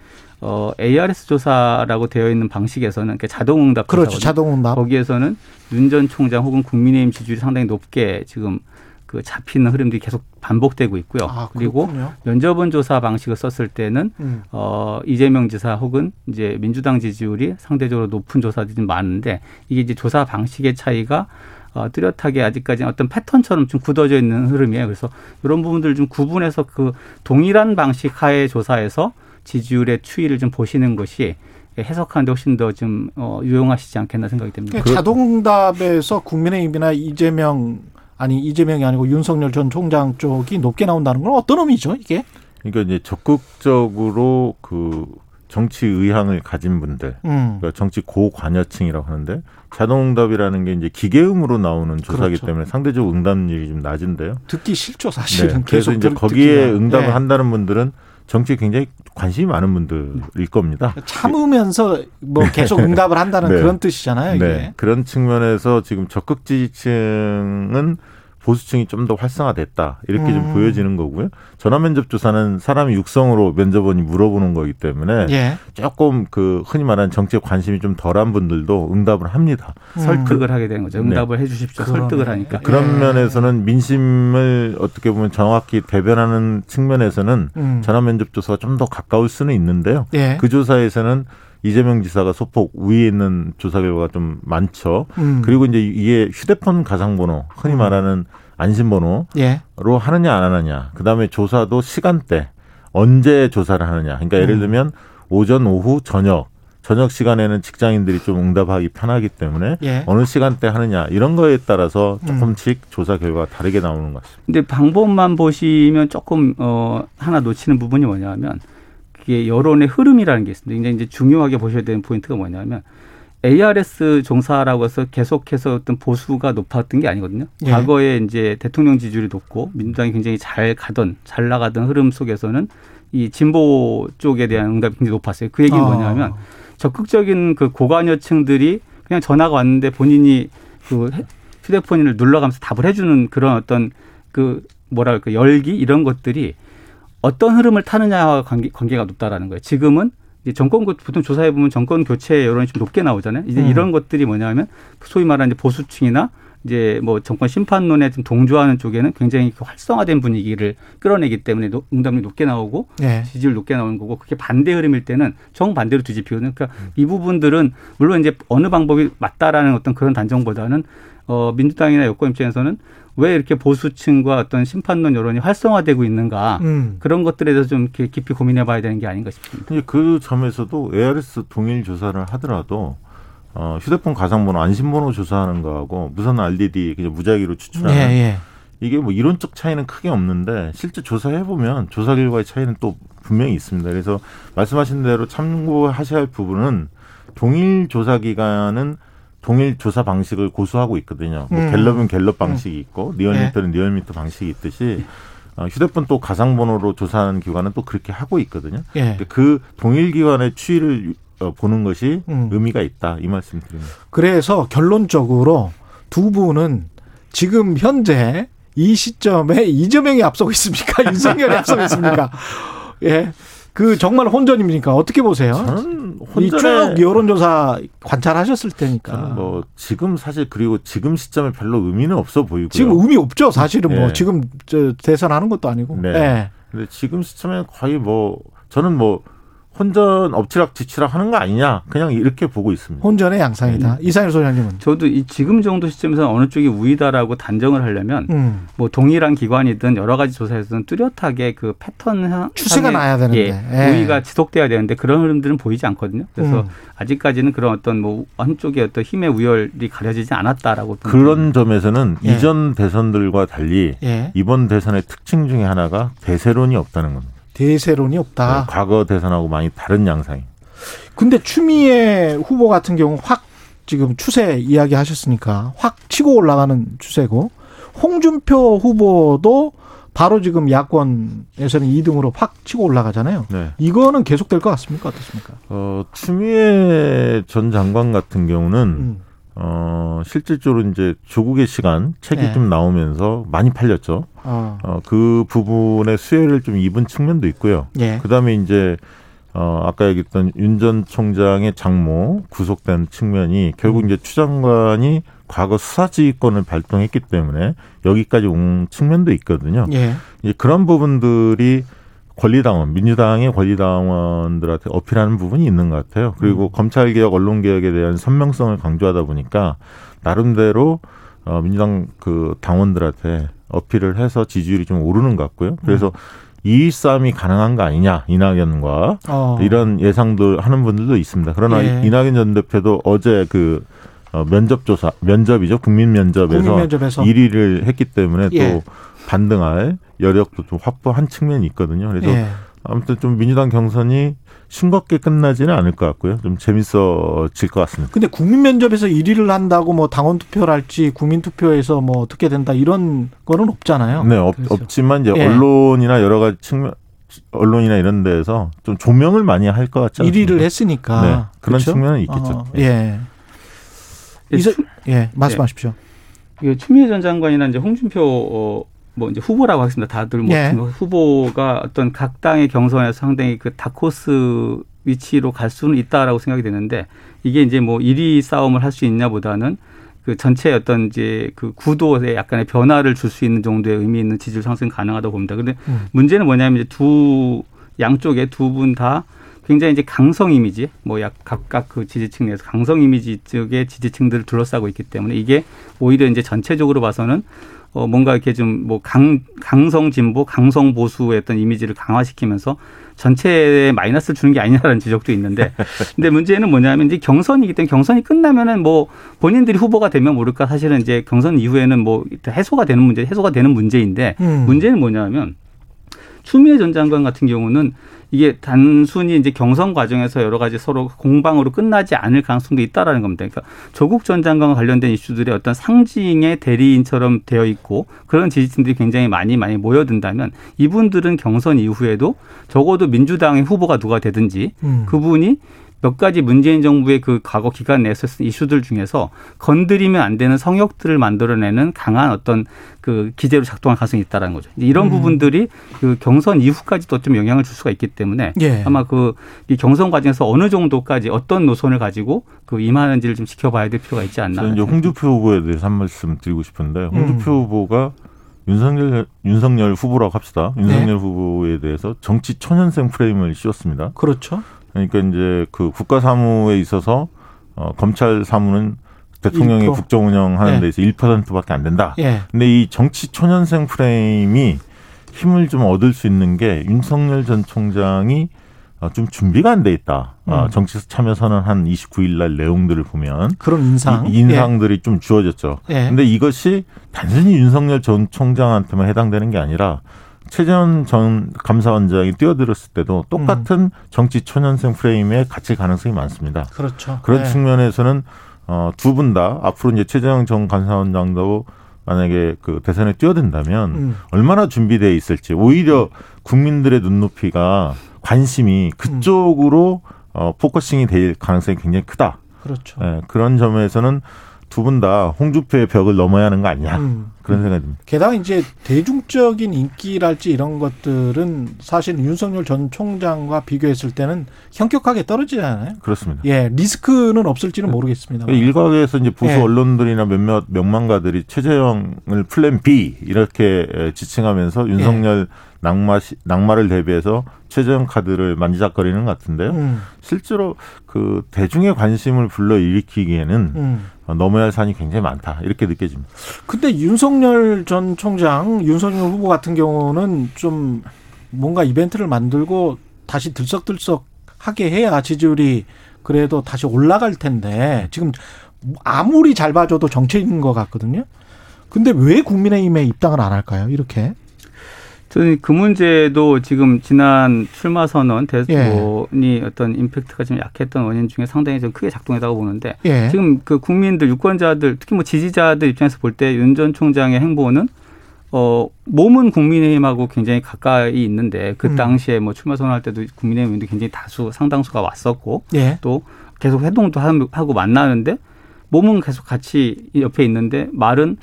어 ARS 조사라고 되어 있는 방식에서는 그러니까 자동응답 그렇죠. 자동응답. 거기에서는 윤 전 총장 혹은 국민의힘 지지율이 상당히 높게 지금 그 잡히는 흐름들이 계속 반복되고 있고요. 아, 그리고. 면접원 조사 방식을 썼을 때는 음. 어 이재명 지사 혹은 이제 민주당 지지율이 상대적으로 높은 조사들이 좀 많은데 이게 이제 조사 방식의 차이가 어, 뚜렷하게 아직까지 어떤 패턴처럼 좀 굳어져 있는 흐름이에요. 그래서 이런 부분들을 좀 구분해서 그 동일한 방식 하에 조사해서 지지율의 추이를 좀 보시는 것이 해석하는데 훨씬 더좀 어, 유용하시지 않겠나 생각이 됩니다. 그러니까 자동응답에서 국민의힘이나 이재명 아니 이재명이 아니고 윤석열 전 총장 쪽이 높게 나온다는 건 어떤 의미죠 이게? 그러니까 이제 적극적으로 그 정치 의향을 가진 분들, 음. 그러니까 정치 고관여층이라고 하는데 자동응답이라는 게 이제 기계음으로 나오는 조사기 그렇죠. 때문에 상대적으로 응답률이 좀 낮은데요. 듣기 싫죠 사실은. 네. 그래서 계속 이제 들- 거기에 듣기만. 응답을 네. 한다는 분들은 정치에 굉장히 관심이 많은 분들일 겁니다. 참으면서 뭐 계속 응답을 한다는 네. 그런 뜻이잖아요 이게. 네. 그런 측면에서 지금 적극 지지층은 보수층이 좀 더 활성화됐다 이렇게 음. 좀 보여지는 거고요. 전화 면접 조사는 사람이 육성으로 면접원이 물어보는 거기 때문에 예. 조금 그 흔히 말하는 정치에 관심이 좀 덜한 분들도 응답을 합니다. 음. 설득을 하게 되는 거죠. 응답을 해 주십시오. 그러네. 설득을 하니까. 그런 예. 면에서는 민심을 어떻게 보면 정확히 대변하는 측면에서는 음. 전화 면접 조사가 좀 더 가까울 수는 있는데요. 예. 그 조사에서는 이재명 지사가 소폭 위에 있는 조사 결과가 좀 많죠. 음. 그리고 이제 이게 휴대폰 가상번호, 흔히 음. 말하는 안심번호로 예. 하느냐 안 하느냐. 그다음에 조사도 시간대 언제 조사를 하느냐. 그러니까 예를 음. 들면 오전, 오후, 저녁. 저녁 시간에는 직장인들이 좀 응답하기 편하기 때문에 예. 어느 시간대 하느냐 이런 거에 따라서 음. 조금씩 조사 결과가 다르게 나오는 것 같습니다. 근데 방법만 보시면 조금 어 하나 놓치는 부분이 뭐냐면 그게 여론의 흐름이라는 게 있습니다. 굉장히 이제 중요하게 보셔야 되는 포인트가 뭐냐면 ARS 종사라고 해서 계속해서 어떤 보수가 높았던 게 아니거든요. 예. 과거에 이제 대통령 지지율이 높고 민주당이 굉장히 잘 가던 잘 나가던 흐름 속에서는 이 진보 쪽에 대한 응답이 굉장히 높았어요. 그 얘기는 어. 뭐냐면 적극적인 그 고관여층들이 그냥 전화가 왔는데 본인이 그 휴대폰을 눌러가면서 답을 해주는 그런 어떤 그 뭐랄까 열기 이런 것들이 어떤 흐름을 타느냐와 관계, 관계가 높다라는 거예요. 지금은 이제 정권 교- 보통 조사해 보면 정권 교체 여론이 좀 높게 나오잖아요. 이제 음. 이런 것들이 뭐냐면 소위 말하는 보수층이나 이제 뭐 정권 심판론에 좀 동조하는 쪽에는 굉장히 그 활성화된 분위기를 끌어내기 때문에 노- 응답률이 높게 나오고 예. 지지율 높게 나오는 거고 그게 반대 흐름일 때는 정반대로 뒤집히거든요. 그러니까 이 부분들은 물론 이제 어느 방법이 맞다라는 어떤 그런 단정보다는 어 민주당이나 여권 입장에서는 왜 이렇게 보수층과 어떤 심판론 여론이 활성화되고 있는가 음. 그런 것들에 대해서 좀 이렇게 깊이 고민해 봐야 되는 게 아닌가 싶습니다. 그 점에서도 ARS 동일 조사를 하더라도 어, 휴대폰 가상번호 안심번호 조사하는 거하고 무선 RDD 그냥 무작위로 예, 추출하는 예. 이게 뭐 이론적 차이는 크게 없는데 실제 조사해 보면 조사 결과의 차이는 또 분명히 있습니다. 그래서 말씀하신 대로 참고하셔야 할 부분은 동일 조사 기관은 동일 조사 방식을 고수하고 있거든요. 뭐 음. 갤럽은 갤럽 방식이 있고 리얼미터는 리얼미터 방식이 있듯이 어, 휴대폰 또 가상번호로 조사하는 기관은 또 그렇게 하고 있거든요. 예. 근데 그 동일 기관의 추이를 어, 보는 것이 음. 의미가 있다 이 말씀 드립니다. 그래서 결론적으로 두 분은 지금 현재 이 시점에 이재명이 앞서고 있습니까? 윤석열이 앞서고 있습니까? 예. 그 정말 혼전입니까? 어떻게 보세요? 저는 혼전에 여론조사 관찰하셨을 테니까. 뭐 지금 사실 그리고 지금 시점에 별로 의미는 없어 보이고요. 지금 의미 없죠. 사실은 뭐 예. 지금 저 대선하는 것도 아니고. 네. 예. 근데 지금 시점에 거의 뭐 저는 뭐 혼전 엎치락 뒤치락 하는 거 아니냐 그냥 이렇게 보고 있습니다. 혼전의 양상이다. 이상일 소장님은. 저도 이 지금 정도 시점에서 어느 쪽이 우위다라고 단정을 하려면 음. 뭐 동일한 기관이든 여러 가지 조사에서는 뚜렷하게 그 패턴 상- 추세가 나야 되는데. 예, 예. 우위가 지속돼야 되는데 그런 흐름들은 보이지 않거든요. 그래서 음. 아직까지는 그런 어떤 뭐 한쪽의 어떤 힘의 우열이 가려지지 않았다라고 그런 점에서는 예. 이전 대선들과 달리 예. 이번 대선의 특징 중에 하나가 대세론이 없다는 겁니다. 대세론이 없다. 네, 과거 대선하고 많이 다른 양상이. 근데 추미애 후보 같은 경우 확 지금 추세 이야기 하셨으니까 확 치고 올라가는 추세고 홍준표 후보도 바로 지금 야권에서는 2등으로 확 치고 올라가잖아요. 네. 이거는 계속될 것 같습니까? 어떻습니까? 어, 추미애 전 장관 같은 경우는 음. 어, 실질적으로 이제 조국의 시간 책이 네. 좀 나오면서 많이 팔렸죠. 어. 어, 그 부분의 수혜를 좀 입은 측면도 있고요. 예. 그 다음에 이제, 어, 아까 얘기했던 윤 전 총장의 장모 구속된 측면이 결국 음. 이제 추 장관이 과거 수사지휘권을 발동했기 때문에 여기까지 온 측면도 있거든요. 예. 이제 그런 부분들이 권리당원, 민주당의 권리당원들한테 어필하는 부분이 있는 것 같아요. 그리고 음. 검찰개혁, 언론개혁에 대한 선명성을 강조하다 보니까 나름대로 어, 민주당 그 당원들한테 어필을 해서 지지율이 좀 오르는 것 같고요. 그래서 음. 이 싸움이 가능한 거 아니냐, 이낙연과 어. 이런 예상들 하는 분들도 있습니다. 그러나 예. 이낙연 전 대표도 어제 그 어, 면접조사, 면접이죠. 국민 면접에서 국민 면접에서 1위를 했기 때문에 예. 또 반등할 여력도 좀 확보한 측면이 있거든요. 그래서 예. 아무튼 좀 민주당 경선이 싱겁게 끝나지는 않을 것 같고요. 좀 재밌어질 것 같습니다. 근데 국민 면접에서 1위를 한다고 뭐 당원 투표를 할지 국민 투표에서 뭐 어떻게 된다 이런 거는 없잖아요. 네, 없, 그렇죠. 없지만 이제 예. 언론이나 여러 가지 측면, 언론이나 이런 데에서 좀 조명을 많이 할 것 같지 않습니까? 1위를 했으니까. 네, 그런 그렇죠? 측면은 있겠죠. 어, 예. 이서, 예, 말씀하십시오. 그 추미애 전 장관이나 이제 홍준표 어, 뭐 이제 후보라고 하겠습니다. 다들 뭐 예. 후보가 어떤 각 당의 경선에서 상당히 그 다코스 위치로 갈 수는 있다라고 생각이 되는데 이게 이제 뭐 1위 싸움을 할 수 있냐보다는 그 전체 어떤 이제 그 구도에 약간의 변화를 줄 수 있는 정도의 의미 있는 지지율 상승 가능하다고 봅니다. 근데 음. 문제는 뭐냐면 이제 두 양쪽에 두 분 다 굉장히 이제 강성 이미지, 뭐 약 각각 그 지지층 내에서 강성 이미지 쪽의 지지층들을 둘러싸고 있기 때문에 이게 오히려 이제 전체적으로 봐서는 어 뭔가 이렇게 좀 뭐 강 강성 진보, 강성 보수의 어떤 이미지를 강화시키면서 전체에 마이너스를 주는 게 아니냐라는 지적도 있는데 근데 문제는 뭐냐면 이제 경선이기 때문에 경선이 끝나면은 뭐 본인들이 후보가 되면 모를까 사실은 이제 경선 이후에는 뭐 해소가 되는 문제, 해소가 되는 문제인데 음. 문제는 뭐냐면 추미애 전 장관 같은 경우는 이게 단순히 이제 경선 과정에서 여러 가지 서로 공방으로 끝나지 않을 가능성도 있다라는 겁니다. 그러니까 조국 전 장관과 관련된 이슈들이 어떤 상징의 대리인처럼 되어 있고 그런 지지층들이 굉장히 많이 많이 모여든다면 이분들은 경선 이후에도 적어도 민주당의 후보가 누가 되든지 음. 그분이 몇 가지 문재인 정부의 그 과거 기간 내에서 쓴 이슈들 중에서 건드리면 안 되는 성역들을 만들어내는 강한 어떤 그 기제로 작동할 가능성이 있다라는 거죠. 이런 음. 부분들이 그 경선 이후까지도 좀 영향을 줄 수가 있기 때문에 예. 아마 그 이 경선 과정에서 어느 정도까지 어떤 노선을 가지고 그 임하는지를 좀 지켜봐야 될 필요가 있지 않나. 저는 이제 홍준표 후보에 대해서 한 말씀 드리고 싶은데 음. 홍준표 후보가 윤석열 윤석열 후보라고 합시다. 윤석열 후보에 대해서 정치 초년생 프레임을 씌웠습니다. 그렇죠. 그러니까 이제 그 국가 사무에 있어서 어, 검찰 사무는 대통령이 1%. 국정 운영하는 예. 데서 1%밖에 안 된다. 예. 근데 이 정치 초년생 프레임이 힘을 좀 얻을 수 있는 게 윤석열 전 총장이 어, 좀 준비가 안 돼 있다. 어, 음. 정치 참여 선언 한 29일 날 내용들을 보면 그런 인상. 이 인상들이 좀 주어졌죠. 예. 근데 이것이 단순히 윤석열 전 총장한테만 해당되는 게 아니라 최재형 전 감사원장이 뛰어들었을 때도 똑같은 음. 정치 초년생 프레임에 갇힐 가능성이 많습니다. 그렇죠. 그런 예. 측면에서는 어, 두 분 다 앞으로 이제 최재형 전 감사원장도 만약에 그 대선에 뛰어든다면 음. 얼마나 준비되어 있을지 오히려 국민들의 눈높이가 관심이 그쪽으로 어, focusing이 될 가능성이 굉장히 크다. 그렇죠. 예, 그런 점에서는 두 분 다 홍준표의 벽을 넘어야 하는 거 아니냐 음. 그런 생각이 듭니다. 게다가 이제 대중적인 인기랄지 이런 것들은 사실 윤석열 전 총장과 비교했을 때는 현격하게 떨어지잖아요. 그렇습니다. 예, 리스크는 없을지는 모르겠습니다. 일각에서 이제 보수 예. 언론들이나 몇몇 명망가들이 최재형을 플랜 B 이렇게 에, 지칭하면서 예. 윤석열 낙마 시, 낙마를 대비해서 최재형 카드를 만지작거리는 것 같은데요. 음, 실제로 그 대중의 관심을 불러 일으키기에는 음. 어, 넘어야 할 산이 굉장히 많다 이렇게 느껴집니다. 근데 윤석열 전 총장, 윤석열 후보 같은 경우는 좀 뭔가 이벤트를 만들고 다시 들썩들썩 하게 해야 지지율이 그래도 다시 올라갈 텐데 지금 아무리 잘 봐줘도 정체인 것 같거든요. 근데 왜 국민의힘에 입당을 안 할까요? 이렇게. 저는 그 문제도 지금 지난 출마 선언 예. 대선이 어떤 임팩트가 좀 약했던 원인 중에 상당히 좀 크게 작동했다고 보는데 예. 지금 그 국민들 유권자들 특히 뭐 지지자들 입장에서 볼 때 윤 전 총장의 행보는 어 몸은 국민의힘하고 굉장히 가까이 있는데 그 음. 당시에 뭐 출마 선언할 때도 국민의힘도 굉장히 다수 상당수가 왔었고 예. 또 계속 회동도 함- 하고 만나는데 몸은 계속 같이 옆에 있는데 말은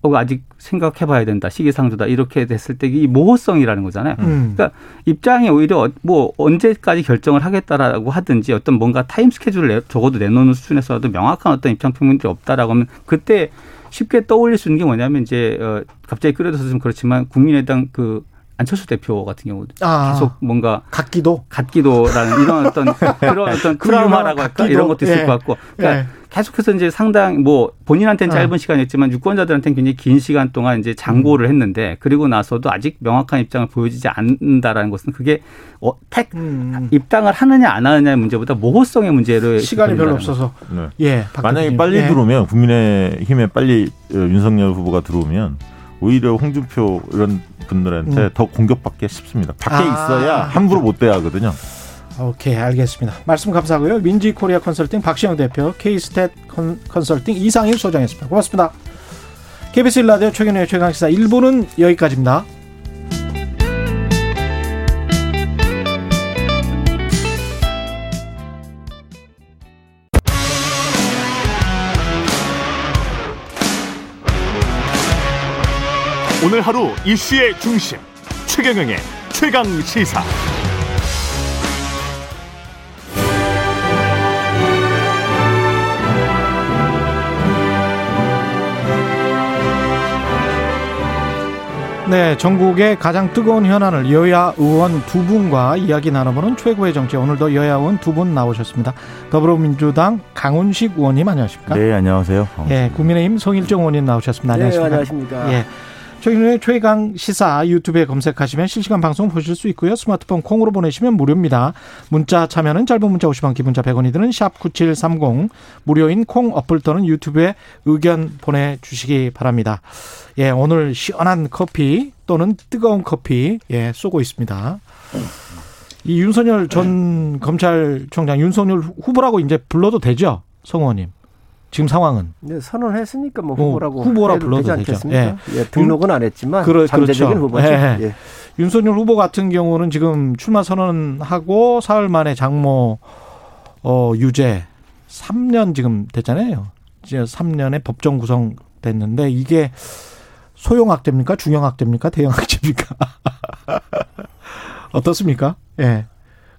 어 아직 생각해 봐야 된다 시기상조다 이렇게 됐을 때 이 모호성이라는 거잖아요. 음. 그러니까 입장이 오히려 어- 뭐 언제까지 결정을 하겠다라고 하든지 어떤 뭔가 타임 스케줄을 내- 적어도 내놓는 수준에서라도 명확한 어떤 입장 표명들이 없다라고 하면 그때 쉽게 떠올릴 수 있는 게 뭐냐면 이제 어 갑자기 끌어들어서 좀 그렇지만 국민의당 그 안철수 대표 같은 경우도 아. 계속 뭔가 같기도. 같기도라는 이런 어떤 그런 어떤 트라우마라고 할까. 이런 것도 있을 예. 것 같고 그러니까 예. 계속해서 이제 상당 뭐 본인한테는 어. 짧은 시간이었지만 유권자들한테는 굉장히 긴 시간 동안 이제 장고를 했는데 그리고 나서도 아직 명확한 입장을 보여주지 않는다라는 것은 그게 어, 택 음. 입당을 하느냐 안 하느냐의 문제보다 모호성의 문제로 시간이 별로. 없어서. 네. 예. 박 만약에. 빨리 예. 들어오면 국민의힘에 빨리 어, 윤석열 후보가 들어오면 오히려 홍준표 이런 분들한테 음. 더 공격받기 쉽습니다. 밖에 아. 있어야 함부로 못 대하거든요. 오케이 알겠습니다. 말씀 감사하고요. 윈지 코리아 컨설팅 박시영 대표, 컨, 컨설팅 이상일 소장이었습니다. 고맙습니다. KBS 일라디오 최경영의 최강시사 1부는 여기까지입니다. 오늘 하루 이슈의 중심 최경영의 최강 시사. 네, 전국의 가장 뜨거운 현안을 여야 의원 두 분과 이야기 나눠보는 최고의 정치. 오늘도 여야 의원 두 분 나오셨습니다. 더불어민주당 강훈식 의원님 안녕하십니까? 네, 안녕하세요. 예, 국민의힘 송일정 의원님 나오셨습니다. 네, 안녕하십니까? 안녕하십니까. 예. 최근에 최강 시사 유튜브에 검색하시면 실시간 방송 보실 수 있고요. 스마트폰 콩으로 보내시면 무료입니다. 문자 참여는 짧은 문자 50원, 기본자 100원이 드는 샵 9730 무료인 콩 어플 또는 유튜브에 의견 보내주시기 바랍니다. 예, 오늘 시원한 커피 또는 뜨거운 커피 예, 쏘고 있습니다. 이 윤석열 전 검찰총장 윤석열 후보라고 이제 불러도 되죠, 성우님? 지금 상황은 네, 선언했으니까 뭐 어, 후보라고 후보라 해도 불러도 되지. 않겠습니까? 예, 등록은 안 했지만 그러- 잠재적인 그렇죠. 후보죠. 예. 예. 윤석열 후보 같은 경우는 지금 출마 선언하고 사흘 만에 장모 어 유죄 3년 지금 됐잖아요. 이제 3년에 법정 구성 됐는데 이게 소형 학대입니까? 중형 학대입니까? 대형 학대입니까? 어떻습니까? 예.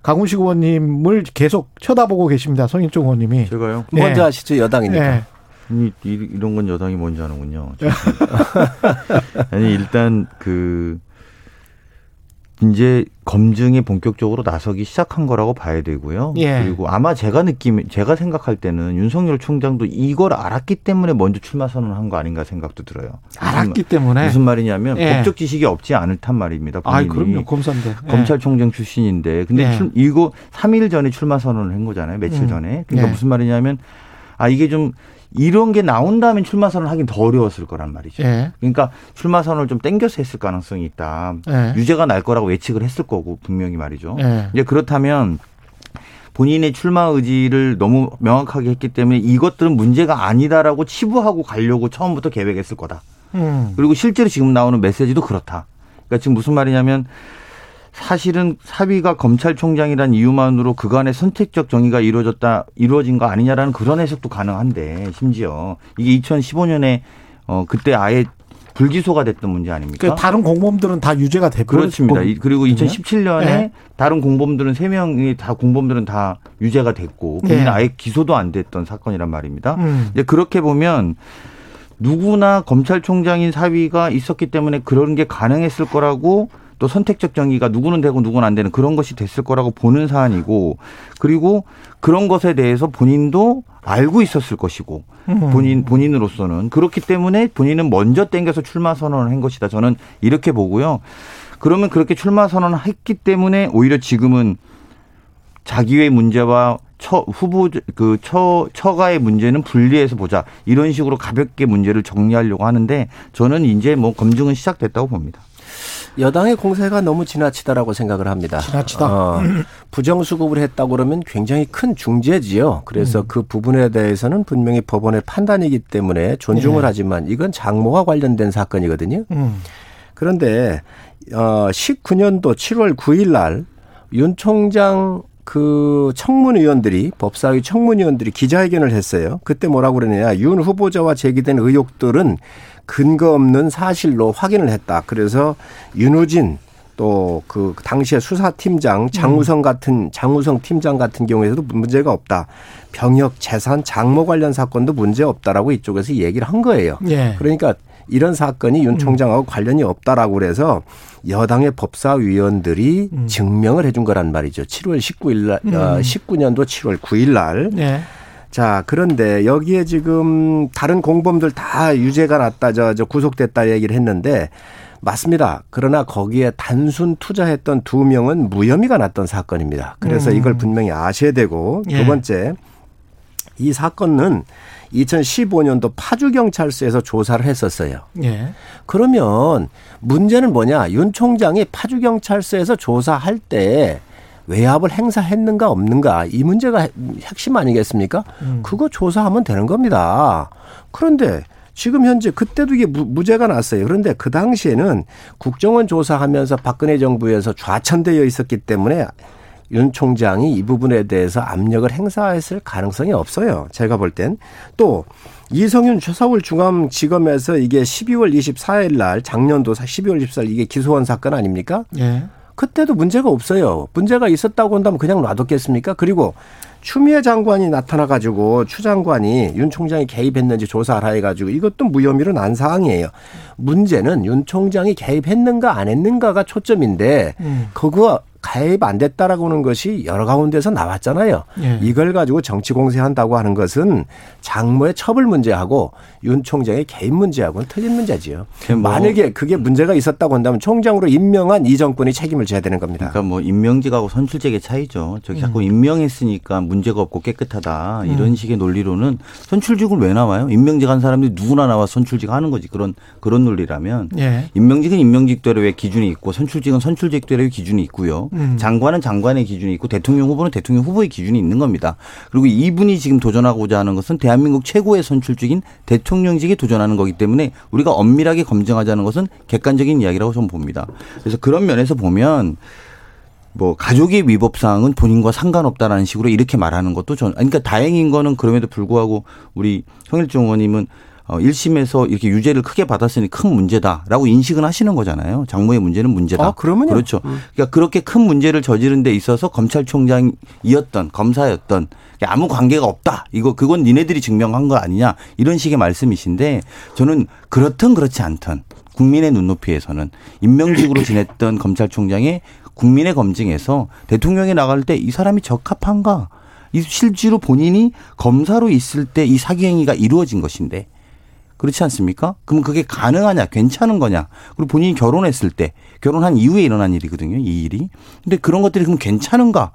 강훈식 의원님을 계속 쳐다보고 계십니다. 성일종 의원님이. 제가요? 먼저 예. 하시죠 여당이니까. 예. 이, 이- 이런 건 여당이 먼저 하는군요. 아니 일단 그 이제 검증이 본격적으로 나서기 시작한 거라고 봐야 되고요. 예. 그리고 아마 제가 느낌, 제가 생각할 때는 윤석열 총장도 이걸 알았기 때문에 먼저 출마 선언한 거 아닌가 생각도 들어요. 알았기 때문에. 무슨 말이냐면 예. 법적 지식이 없지 않을단 말입니다. 아이, 본인이. 그럼요. 검사인데. 예. 검찰총장 출신인데 근데 예. 출- 이거 3일 전에 출마 선언을 한 거잖아요. 며칠 음. 전에. 그러니까 예. 무슨 말이냐면 아 이게 좀 이런 게 나온 다음에 출마 선언을 하긴 더 어려웠을 거란 말이죠. 예. 그러니까 출마 선언을 좀 땡겨서 했을 가능성이 있다. 예. 유죄가 날 거라고 예측을 했을 거고 분명히 말이죠. 예. 이제 그렇다면 본인의 출마 의지를 너무 명확하게 했기 때문에 이것들은 문제가 아니다라고 치부하고 가려고 처음부터 계획했을 거다. 음. 그리고 실제로 지금 나오는 메시지도 그렇다. 그러니까 지금 무슨 말이냐면 사실은 사위가 검찰총장이란 이유만으로 그간의 선택적 정의가 이루어졌다 이루어진 거 아니냐라는 그런 해석도 가능한데 심지어 이게 2015년에 어 그때 아예 불기소가 됐던 문제 아닙니까? 그 다른 공범들은 다 유죄가 돼버렸 그렇습니다. 이- 그리고 2017년에 네. 다른 공범들은 세 명이 다 공범들은 다 유죄가 됐고 본인 네. 은 아예 기소도 안 됐던 사건이란 말입니다. 음. 이제 그렇게 보면 누구나 검찰총장인 사위가 있었기 때문에 그런 게 가능했을 거라고 또 선택적 정의가 누구는 되고 누구는 안 되는 그런 것이 됐을 거라고 보는 사안이고 그리고 그런 것에 대해서 본인도 알고 있었을 것이고 음. 본인 본인으로서는 그렇기 때문에 본인은 먼저 땡겨서 출마 선언을 한 것이다. 저는 이렇게 보고요. 그러면 그렇게 출마 선언을 했기 때문에 오히려 지금은 자기의 문제와 처 후보 그 처 처가의 문제는 분리해서 보자 이런 식으로 가볍게 문제를 정리하려고 하는데 저는 이제 뭐 검증은 시작됐다고 봅니다. 여당의 공세가 너무 지나치다라고 생각을 합니다. 지나치다. 어, 부정 수급을 했다고 그러면 굉장히 큰 중죄지요. 그래서 그 부분에 대해서는 분명히 법원의 판단이기 때문에 존중을 네. 하지만 이건 장모와 관련된 사건이거든요. 음. 그런데 어 19년도 7월 9일 날 윤 총장 그 청문위원들이 법사위 청문위원들이 기자회견을 했어요. 그때 뭐라고 그러느냐. 윤 후보자와 제기된 의혹들은 근거 없는 사실로 확인을 했다. 그래서 윤우진 또 그 당시에 수사팀장 장우성 같은 장우성 팀장 같은 경우에도 문제가 없다. 병역 재산 장모 관련 사건도 문제 없다라고 이쪽에서 얘기를 한 거예요. 예. 그러니까 이런 사건이 윤 총장하고 관련이 없다라고 그래서 여당의 법사위원들이 음. 증명을 해준 거란 말이죠. 7월 19일 날, 어, 음. 19년도 7월 9일 날. 예. 자, 그런데 여기에 지금 다른 공범들 다 유죄가 났다, 저, 저 구속됐다 얘기를 했는데 맞습니다. 그러나 거기에 단순 투자했던 두 명은 무혐의가 났던 사건입니다. 그래서 음. 이걸 분명히 아셔야 되고 예. 두 번째 이 사건은 2015년도 파주경찰서에서 조사를 했었어요. 예. 그러면 문제는 뭐냐? 윤 총장이 파주경찰서에서 조사할 때 외압을 행사했는가 없는가 이 문제가 핵심 아니겠습니까? 음. 그거 조사하면 되는 겁니다. 그런데 지금 현재 그때도 이게 무- 무죄가 났어요. 그런데 그 당시에는 국정원 조사하면서 박근혜 정부에서 좌천되어 있었기 때문에 윤 총장이 이 부분에 대해서 압력을 행사했을 가능성이 없어요. 제가 볼 땐. 또 이성윤 서울 중앙지검에서 이게 12월 24일 날 작년도 12월 24일 이게 기소한 사건 아닙니까? 예. 그때도 문제가 없어요. 문제가 있었다고 한다면 그냥 놔뒀겠습니까? 그리고 추미애 장관이 나타나가지고 추 장관이 윤 총장이 개입했는지 조사하라 해가지고 이것도 무혐의로 난 사항이에요. 문제는 윤 총장이 개입했는가 안 했는가가 초점인데 음. 그거 가입 안 됐다라고 하는 것이 여러 가운데서 나왔잖아요. 예. 이걸 가지고 정치 공세한다고 하는 것은 장모의 처벌 문제하고 윤 총장의 개인 문제하고는 틀린 문제지요. 뭐- 만약에 그게 문제가 있었다고 한다면 총장으로 임명한 이 정권이 책임을 져야 되는 겁니다. 그러니까 뭐 임명직하고 선출직의 차이죠. 저기 자꾸 임명했으니까 문제가 없고 깨끗하다 이런 식의 논리로는 선출직을 왜 나와요? 임명직 한 사람들이 누구나 나와 선출직 하는 거지 그런 그런 논리라면 예. 임명직은 임명직대로의 기준이 있고 선출직은 선출직대로의 기준이 있고요. 음. 장관은 장관의 기준이 있고 대통령 후보는 대통령 후보의 기준이 있는 겁니다. 그리고 이분이 지금 도전하고자 하는 것은 대한민국 최고의 선출직인 대통령직에 도전하는 거기 때문에 우리가 엄밀하게 검증하자는 것은 객관적인 이야기라고 저는 봅니다. 그래서 그런 면에서 보면 뭐 가족의 위법 사항은 본인과 상관없다라는 식으로 이렇게 말하는 것도 전 그러니까 다행인 거는 그럼에도 불구하고 우리 성일종 의원님은 어 1심에서 이렇게 유죄를 크게 받았으니 큰 문제다라고 인식은 하시는 거잖아요. 장모의 문제는 문제다. 아, 그러면요. 그렇죠. 그러니까 그렇게 큰 문제를 저지른 데 있어서 검찰총장이었던 검사였던 아무 관계가 없다. 이거 그건 니네들이 증명한 거 아니냐. 이런 식의 말씀이신데 저는 그렇든 그렇지 않든 국민의 눈높이에서는 임명직으로 지냈던 검찰총장의 국민의 검증에서 대통령이 나갈 때 이 사람이 적합한가? 이 실제로 본인이 검사로 있을 때 이 사기 행위가 이루어진 것인데 그렇지 않습니까? 그럼 그게 가능하냐, 괜찮은 거냐? 그리고 본인이 결혼했을 때, 결혼한 이후에 일어난 일이거든요, 이 일이. 근데 그런 것들이 그럼 괜찮은가?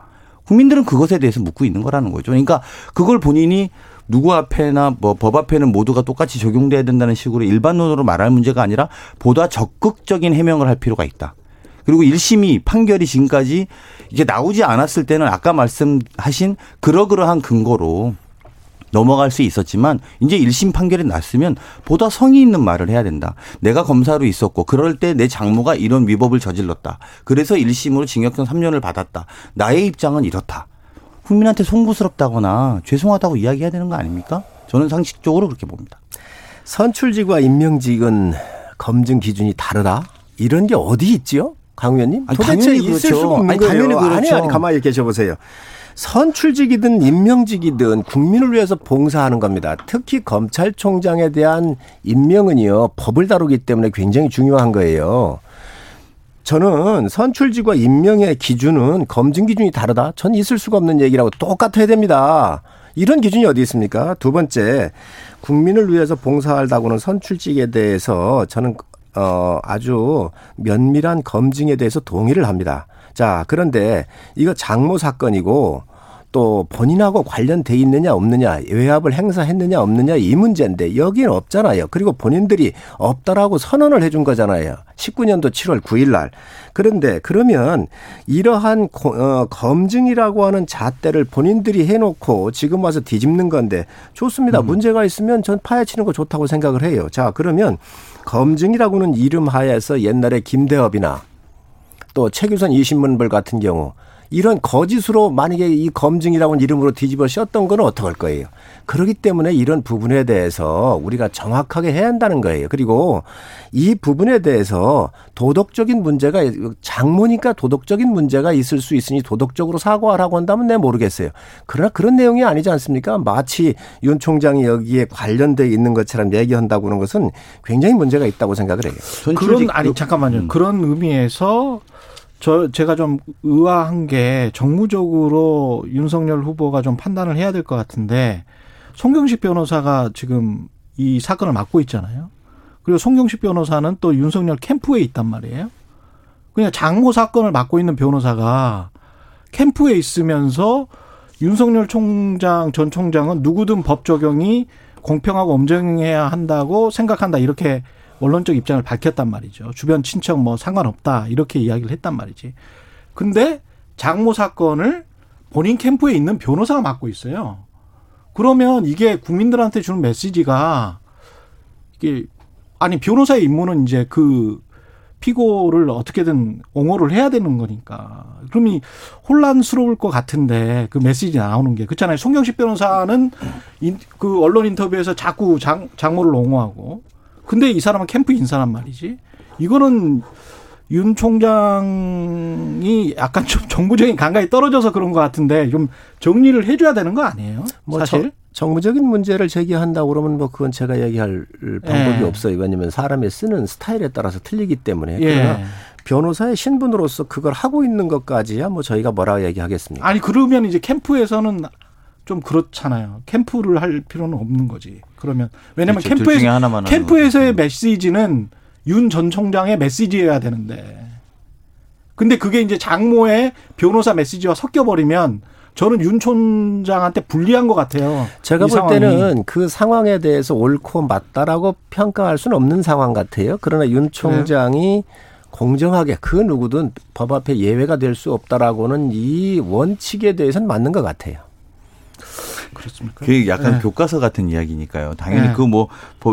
국민들은 그것에 대해서 묻고 있는 거라는 거죠. 그러니까 그걸 본인이 누구 앞에나 뭐 법 앞에는 모두가 똑같이 적용돼야 된다는 식으로 일반론으로 말할 문제가 아니라 보다 적극적인 해명을 할 필요가 있다. 그리고 1심이 판결이 지금까지 이게 나오지 않았을 때는 아까 말씀하신 그러그러한 근거로 넘어갈 수 있었지만 이제 1심 판결이 났으면 보다 성의 있는 말을 해야 된다. 내가 검사로 있었고 그럴 때 내 장모가 이런 위법을 저질렀다. 그래서 1심으로 징역형 3년을 받았다. 나의 입장은 이렇다. 국민한테 송구스럽다거나 죄송하다고 이야기해야 되는 거 아닙니까? 저는 상식적으로 그렇게 봅니다. 선출직과 임명직은 검증 기준이 다르다? 이런 게 어디 있지요? 강 의원님? 아니, 도대체 당연히 있을 그렇죠. 수가 없는 아니, 거예요. 당연히 그렇죠. 아니, 아니, 가만히 계셔보세요. 선출직이든 임명직이든 국민을 위해서 봉사하는 겁니다. 특히 검찰총장에 대한 임명은요, 법을 다루기 때문에 굉장히 중요한 거예요. 저는 선출직과 임명의 기준은 검증 기준이 다르다. 전 있을 수가 없는 얘기라고 똑같아야 됩니다. 이런 기준이 어디 있습니까? 두 번째, 국민을 위해서 봉사한다고는 선출직에 대해서 저는 어 아주 면밀한 검증에 대해서 동의를 합니다. 자, 그런데 이거 장모 사건이고 또 본인하고 관련돼 있느냐 없느냐 외압을 행사했느냐 없느냐 이 문제인데 여기는 없잖아요. 그리고 본인들이 없다라고 선언을 해준 거잖아요. 19년도 7월 9일 날. 그런데 그러면 이러한 고- 어, 검증이라고 하는 잣대를 본인들이 해놓고 지금 와서 뒤집는 건데 좋습니다. 문제가 있으면 전 파헤치는 거 좋다고 생각을 해요. 자 그러면 검증이라고는 이름 하에서 옛날에 김대업이나 또 최규선 이신문벌 같은 경우 이런 거짓으로 만약에 이 검증이라는 이름으로 뒤집어 씌웠던 건 어떡할 거예요. 그렇기 때문에 이런 부분에 대해서 우리가 정확하게 해야 한다는 거예요. 그리고 이 부분에 대해서 도덕적인 문제가 장모니까 도덕적인 문제가 있을 수 있으니 도덕적으로 사과하라고 한다면 내 모르겠어요. 그러나 그런 내용이 아니지 않습니까? 마치 윤 총장이 여기에 관련돼 있는 것처럼 얘기한다고 하는 것은 굉장히 문제가 있다고 생각을 해요. 그런 아니 잠깐만요. 그런 의미에서 저 제가 좀 의아한 게 정무적으로 윤석열 후보가 좀 판단을 해야 될 것 같은데 송경식 변호사가 지금 이 사건을 맡고 있잖아요. 그리고 송경식 변호사는 또 윤석열 캠프에 있단 말이에요. 그냥 장모 사건을 맡고 있는 변호사가 캠프에 있으면서 윤석열 총장 전 총장은 누구든 법 적용이 공평하고 엄정해야 한다고 생각한다 이렇게 원론적 입장을 밝혔단 말이죠. 주변 친척 뭐 상관없다 이렇게 이야기를 했단 말이지. 근데 장모 사건을 본인 캠프에 있는 변호사가 맡고 있어요. 그러면 이게 국민들한테 주는 메시지가 이게 아니 변호사의 임무는 이제 그 피고를 어떻게든 옹호를 해야 되는 거니까. 그러면 혼란스러울 것 같은데 그 메시지 나오는 게 그렇잖아요. 송경식 변호사는 인, 그 언론 인터뷰에서 자꾸 장, 장모를 옹호하고 근데 이 사람은 캠프 인사란 말이지. 이거는 윤 총장이 약간 좀 정부적인 감각이 떨어져서 그런 것 같은데 좀 정리를 해줘야 되는 거 아니에요? 뭐 사실. 정무적인 문제를 제기한다고 그러면 뭐 그건 제가 얘기할 방법이 예. 없어요. 왜냐하면 사람이 쓰는 스타일에 따라서 틀리기 때문에. 예. 그러나 변호사의 신분으로서 그걸 하고 있는 것까지야 뭐 저희가 뭐라고 얘기하겠습니까? 아니 그러면 이제 캠프에서는 좀 그렇잖아요. 캠프를 할 필요는 없는 거지. 그러면 왜냐면 그렇죠. 캠프에서 캠프에서의 메시지는 윤 전 총장의 메시지여야 되는데. 근데 그게 이제 장모의 변호사 메시지와 섞여 버리면 저는 윤 총장한테 불리한 것 같아요. 제가 이볼 상황이. 때는 그 상황에 대해서 옳고 맞다라고 평가할 수는 없는 상황 같아요. 그러나 윤 총장이 공정하게 그 누구든 법 앞에 예외가 될 수 없다라고는 이 원칙에 대해서는 맞는 것 같아요. 그렇습니까? 그게 약간 네. 교과서 같은 이야기니까요. 당연히 네. 그뭐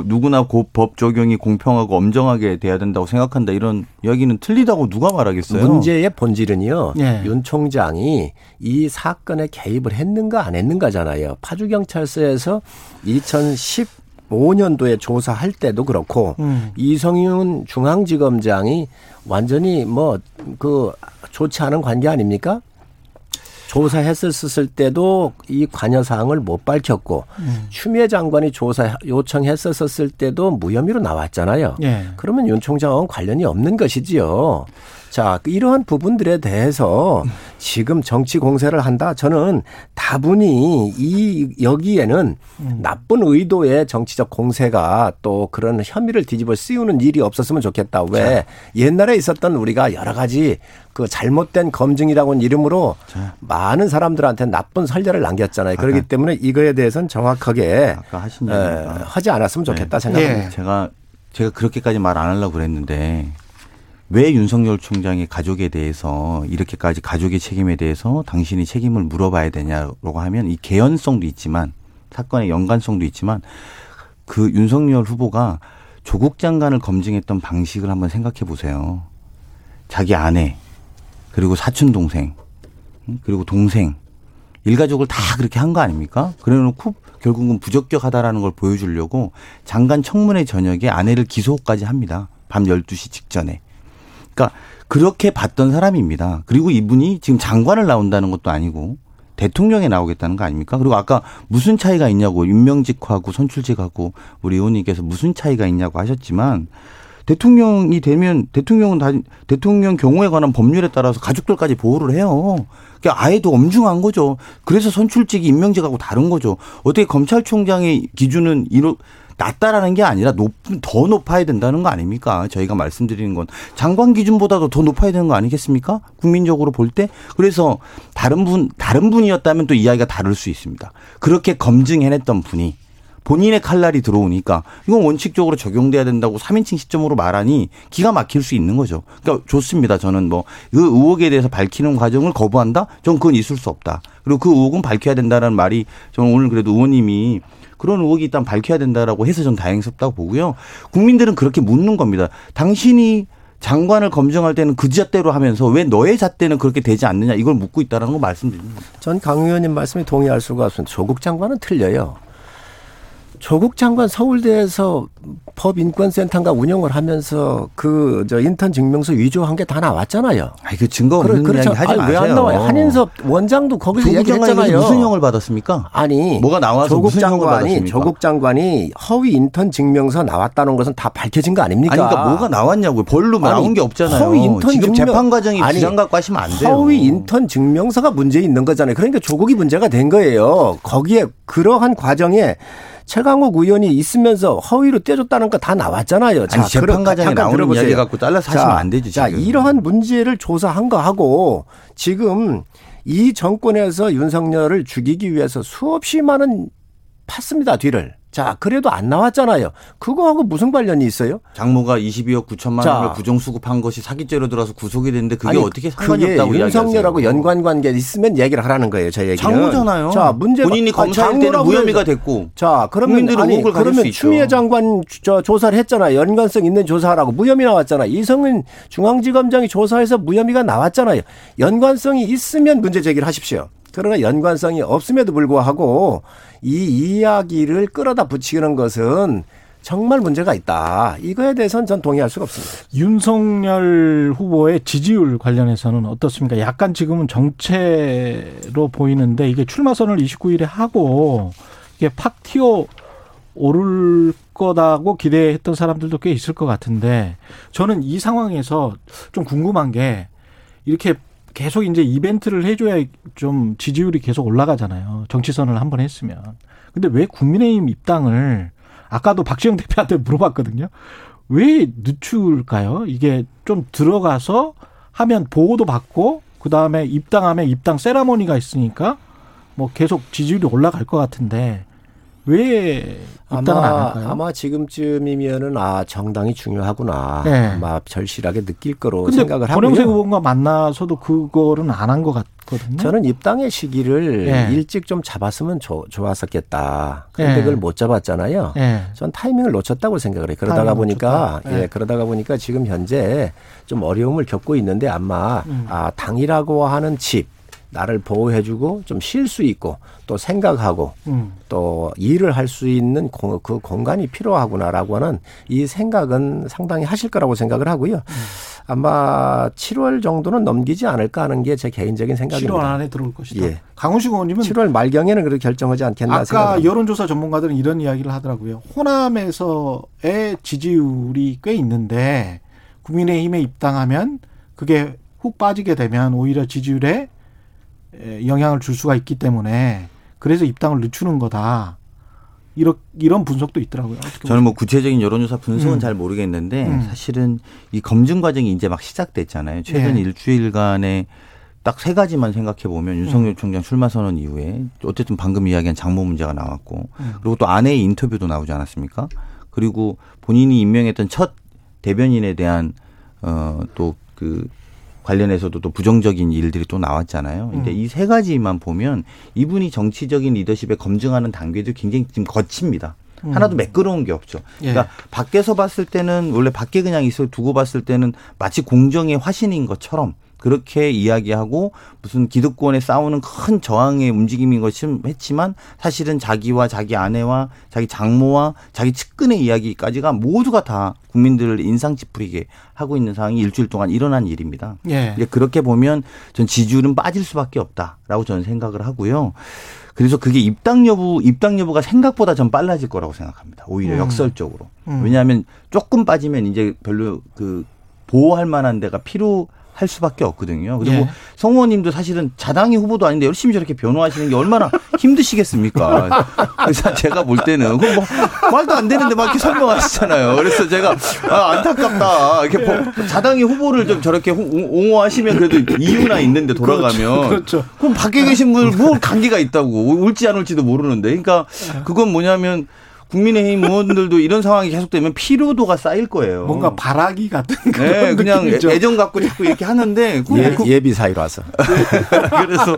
누구나 고- 법 적용이 공평하고 엄정하게 돼야 된다고 생각한다 이런 이야기는 틀리다고 누가 말하겠어요? 문제의 본질은요. 예. 윤 총장이 이 사건에 개입을 했는가 안 했는가잖아요. 파주 경찰서에서 2015년도에 조사할 때도 그렇고 음. 이성윤 중앙지검장이 완전히 뭐 그 좋지 않은 관계 아닙니까? 조사했었을 때도 이 관여 사항을 못 밝혔고 음. 추미애 장관이 조사 요청했었을 때도 무혐의로 나왔잖아요. 예. 그러면 윤 총장은 관련이 없는 것이지요. 자, 그 이러한 부분들에 대해서 지금 정치 공세를 한다. 저는 다분히 이 여기에는 나쁜 의도의 정치적 공세가 또 그런 혐의를 뒤집어 씌우는 일이 없었으면 좋겠다. 왜 옛날에 있었던 우리가 여러 가지 그 잘못된 검증이라고는 이름으로 많은 사람들한테 나쁜 선례를 남겼잖아요. 그렇기 때문에 이거에 대해서는 정확하게 에, 하지 않았으면 좋겠다 생각합니다. 예. 제가 제가 그렇게까지 말 안 하려고 그랬는데 왜 윤석열 총장의 가족에 대해서 이렇게까지 가족의 책임에 대해서 당신이 책임을 물어봐야 되냐라고 하면 이 개연성도 있지만 사건의 연관성도 있지만 그 윤석열 후보가 조국 장관을 검증했던 방식을 한번 생각해 보세요. 자기 아내 그리고 사촌 동생 그리고 동생 일가족을 다 그렇게 한 거 아닙니까? 그래 놓고 결국은 부적격하다라는 걸 보여주려고 장관 청문회 저녁에 아내를 기소까지 합니다. 밤 12시 직전에. 그러니까 그렇게 봤던 사람입니다. 그리고 이분이 지금 장관을 나온다는 것도 아니고 대통령에 나오겠다는 거 아닙니까? 그리고 아까 무슨 차이가 있냐고 임명직하고 선출직하고 우리 의원님께서 무슨 차이가 있냐고 하셨지만 대통령이 되면 대통령은 다 대통령 경우에 관한 법률에 따라서 가족들까지 보호를 해요. 그러니까 아예 더 엄중한 거죠. 그래서 선출직이 임명직하고 다른 거죠. 어떻게 검찰총장의 기준은 이로 낮다라는 게 아니라 높, 더 높아야 된다는 거 아닙니까? 저희가 말씀드리는 건 장관 기준보다도 더 높아야 되는 거 아니겠습니까? 국민적으로 볼 때. 그래서 다른 분, 다른 분이었다면 또 이야기가 다를 수 있습니다. 그렇게 검증해냈던 분이 본인의 칼날이 들어오니까 이건 원칙적으로 적용돼야 된다고 3인칭 시점으로 말하니 기가 막힐 수 있는 거죠. 그러니까 좋습니다. 저는 뭐 그 의혹에 대해서 밝히는 과정을 거부한다? 전 그건 있을 수 없다. 그리고 그 의혹은 밝혀야 된다는 말이 저는 오늘 그래도 의원님이 그런 의혹이 일단 밝혀야 된다라고 해서 전 다행스럽다고 보고요. 국민들은 그렇게 묻는 겁니다. 당신이 장관을 검증할 때는 그 잣대로 하면서 왜 너의 잣대는 그렇게 되지 않느냐 이걸 묻고 있다라는 거 말씀드립니다. 전 강 의원님 말씀에 동의할 수가 없습니다. 조국 장관은 틀려요. 조국 장관 서울대에서 법인권센터가 운영을 하면서 그 저 인턴 증명서 위조한 게 다 나왔잖아요. 아니 그 증거 없는 그래, 이야기 하지 마세요. 왜안 나와요? 한인섭 원장도 거기서 얘기했잖아요. 무슨 형을 받았습니까? 아니 뭐가 나와서 조국 장관이? 조국 장관이 허위 인턴 증명서 나왔다는 것은 다 밝혀진 거 아닙니까? 아니 그러니까 뭐가 나왔냐고요. 벌로 아니, 나온 게 없잖아요. 허위 인턴 지금 증명- 재판 과정이 아니, 부장 갖고 하시면 안 돼요. 허위 인턴 증명서가 문제 있는 거잖아요. 그러니까 조국이 문제가 된 거예요. 거기에 그러한 과정에 최강욱 의원이 있으면서 허위로 떼줬다는 거 다 나왔잖아요. 아니, 재판 그럼 과정에 잠깐 나오는 들어보세요. 이야기 갖고 잘라서 자, 하시면 안 자, 지금. 이러한 문제를 조사한 거 하고 지금 이 정권에서 윤석열을 죽이기 위해서 수없이 많은 팠습니다, 뒤를. 자, 그래도 안 나왔잖아요. 그거하고 무슨 관련이 있어요? 장모가 22억 9천만 자. 원을 부정 수급한 것이 사기죄로 들어서 구속이 됐는데 그게 아니, 어떻게 상관이 그게 없다고 윤석열하고 이야기하세요? 연관 관계 있으면 얘기를 하라는 거예요, 저 얘기는. 장모잖아요. 자, 문제 본인이 검사할 때는 무혐의가 됐고 자, 그러면 국민들은 아니 의혹을 가질 수 그러면. 추미애 장관 저 조사를 했잖아요. 연관성 있는 조사하라고 무혐의 나왔잖아. 이성은 중앙지검장이 조사해서 무혐의가 나왔잖아요. 연관성이 있으면 문제 제기를 하십시오. 그러나 연관성이 없음에도 불구하고 이 이야기를 끌어다 붙이는 것은 정말 문제가 있다. 이거에 대해서는 전 동의할 수가 없습니다. 윤석열 후보의 지지율 관련해서는 어떻습니까? 약간 지금은 정체로 보이는데 이게 출마 선을 29일에 하고 이게 팍 튀어 오를 거다고 기대했던 사람들도 꽤 있을 것 같은데 저는 이 상황에서 좀 궁금한 게 이렇게 계속 이제 이벤트를 해줘야 좀 지지율이 계속 올라가잖아요. 정치선을 한 번 했으면. 근데 왜 국민의힘 입당을 아까도 박지영 대표한테 물어봤거든요. 왜 늦출까요? 이게 좀 들어가서 하면 보호도 받고 그 다음에 입당하면 입당 세라모니가 있으니까 뭐 계속 지지율이 올라갈 것 같은데 왜 아마? 아마 지금쯤이면은 아 정당이 중요하구나 네. 아마 절실하게 느낄 거로 생각을 권영세 하고요. 후보가 만나서도 그거는 안 한 것 같거든요. 저는 입당의 시기를 네. 일찍 좀 잡았으면 좋, 좋았었겠다. 근데 네. 그걸 못 잡았잖아요. 예. 전 타이밍을 놓쳤다고 생각을 해요. 그러다가 타이밍을 보니까. 네. 예, 그러다가 보니까 지금 현재 좀 어려움을 겪고 있는데 아마 음. 아, 당이라고 하는 집 나를 보호해주고 좀 쉴 수 있고 또 생각하고 음. 또 일을 할 수 있는 공, 그 공간이 필요하구나라고 하는 이 생각은 상당히 하실 거라고 생각을 하고요. 음. 아마 7월 정도는 넘기지 않을까 하는 게 제 개인적인 7월 생각입니다. 안에 들어올 것이다. 예. 강훈식 의원님은 7월 말경에는 그렇게 결정하지 않겠나 아까 생각합니다. 여론조사 전문가들은 이런 이야기를 하더라고요. 호남에서의 지지율이 꽤 있는데 국민의힘에 입당하면 그게 훅 빠지게 되면 오히려 지지율에 에, 영향을 줄 수가 있기 때문에 그래서 입당을 늦추는 거다. 이런 이런 분석도 있더라고요. 저는 뭐 구체적인 여론조사 분석은 음. 잘 모르겠는데 음. 사실은 이 검증 과정이 이제 막 시작됐잖아요. 최근 예. 일주일간에 딱 세 가지만 생각해 보면 음. 윤석열 총장 출마 선언 이후에 어쨌든 방금 이야기한 장모 문제가 나왔고 음. 그리고 또 아내의 인터뷰도 나오지 않았습니까? 그리고 본인이 임명했던 첫 대변인에 대한 어또 그 관련해서도 또 부정적인 일들이 또 나왔잖아요. 근데 음. 이세 가지만 보면 이분이 정치적인 리더십에 검증하는 단계도 굉장히 지금 거칩니다. 음. 하나도 매끄러운 게 없죠. 예. 그러니까 밖에서 봤을 때는 원래 밖에 그냥 있어 두고 봤을 때는 마치 공정의 화신인 것처럼 그렇게 이야기하고 무슨 기득권에 싸우는 큰 저항의 움직임인 것처럼 했지만 사실은 자기와 자기 아내와 자기 장모와 자기 측근의 이야기까지가 모두가 다 국민들을 인상 찌푸리게 하고 있는 상황이 일주일 동안 일어난 일입니다. 예. 그렇게 보면 전 지지율은 빠질 수밖에 없다라고 저는 생각을 하고요. 그래서 그게 입당 여부, 입당 여부가 생각보다 전 빨라질 거라고 생각합니다. 오히려 음. 역설적으로. 음. 왜냐하면 조금 빠지면 이제 별로 그 보호할 만한 데가 필요 할 수밖에 없거든요. 그리고 예. 성 의원님도 사실은 자당의 후보도 아닌데 열심히 저렇게 변호하시는 게 얼마나 힘드시겠습니까? 그래서 제가 볼 때는 뭐 말도 안 되는데 막 이렇게 설명하시잖아요. 그래서 제가 아, 안타깝다. 이렇게 뭐 자당의 후보를 좀 저렇게 호- 옹호하시면 그래도 이유나 있는데 돌아가면 그렇죠. 그럼 밖에 계신 분들 뭘 관계가 있다고 올지 안 올지도 모르는데 그러니까 그건 뭐냐면 국민의힘 의원들도 이런 상황이 계속되면 피로도가 쌓일 거예요. 뭔가 바라기 같은 그런 네, 그냥 느낌이죠. 애정 갖고 자꾸 이렇게 하는데 그- 예, 그- 예비 사이라서. 그래서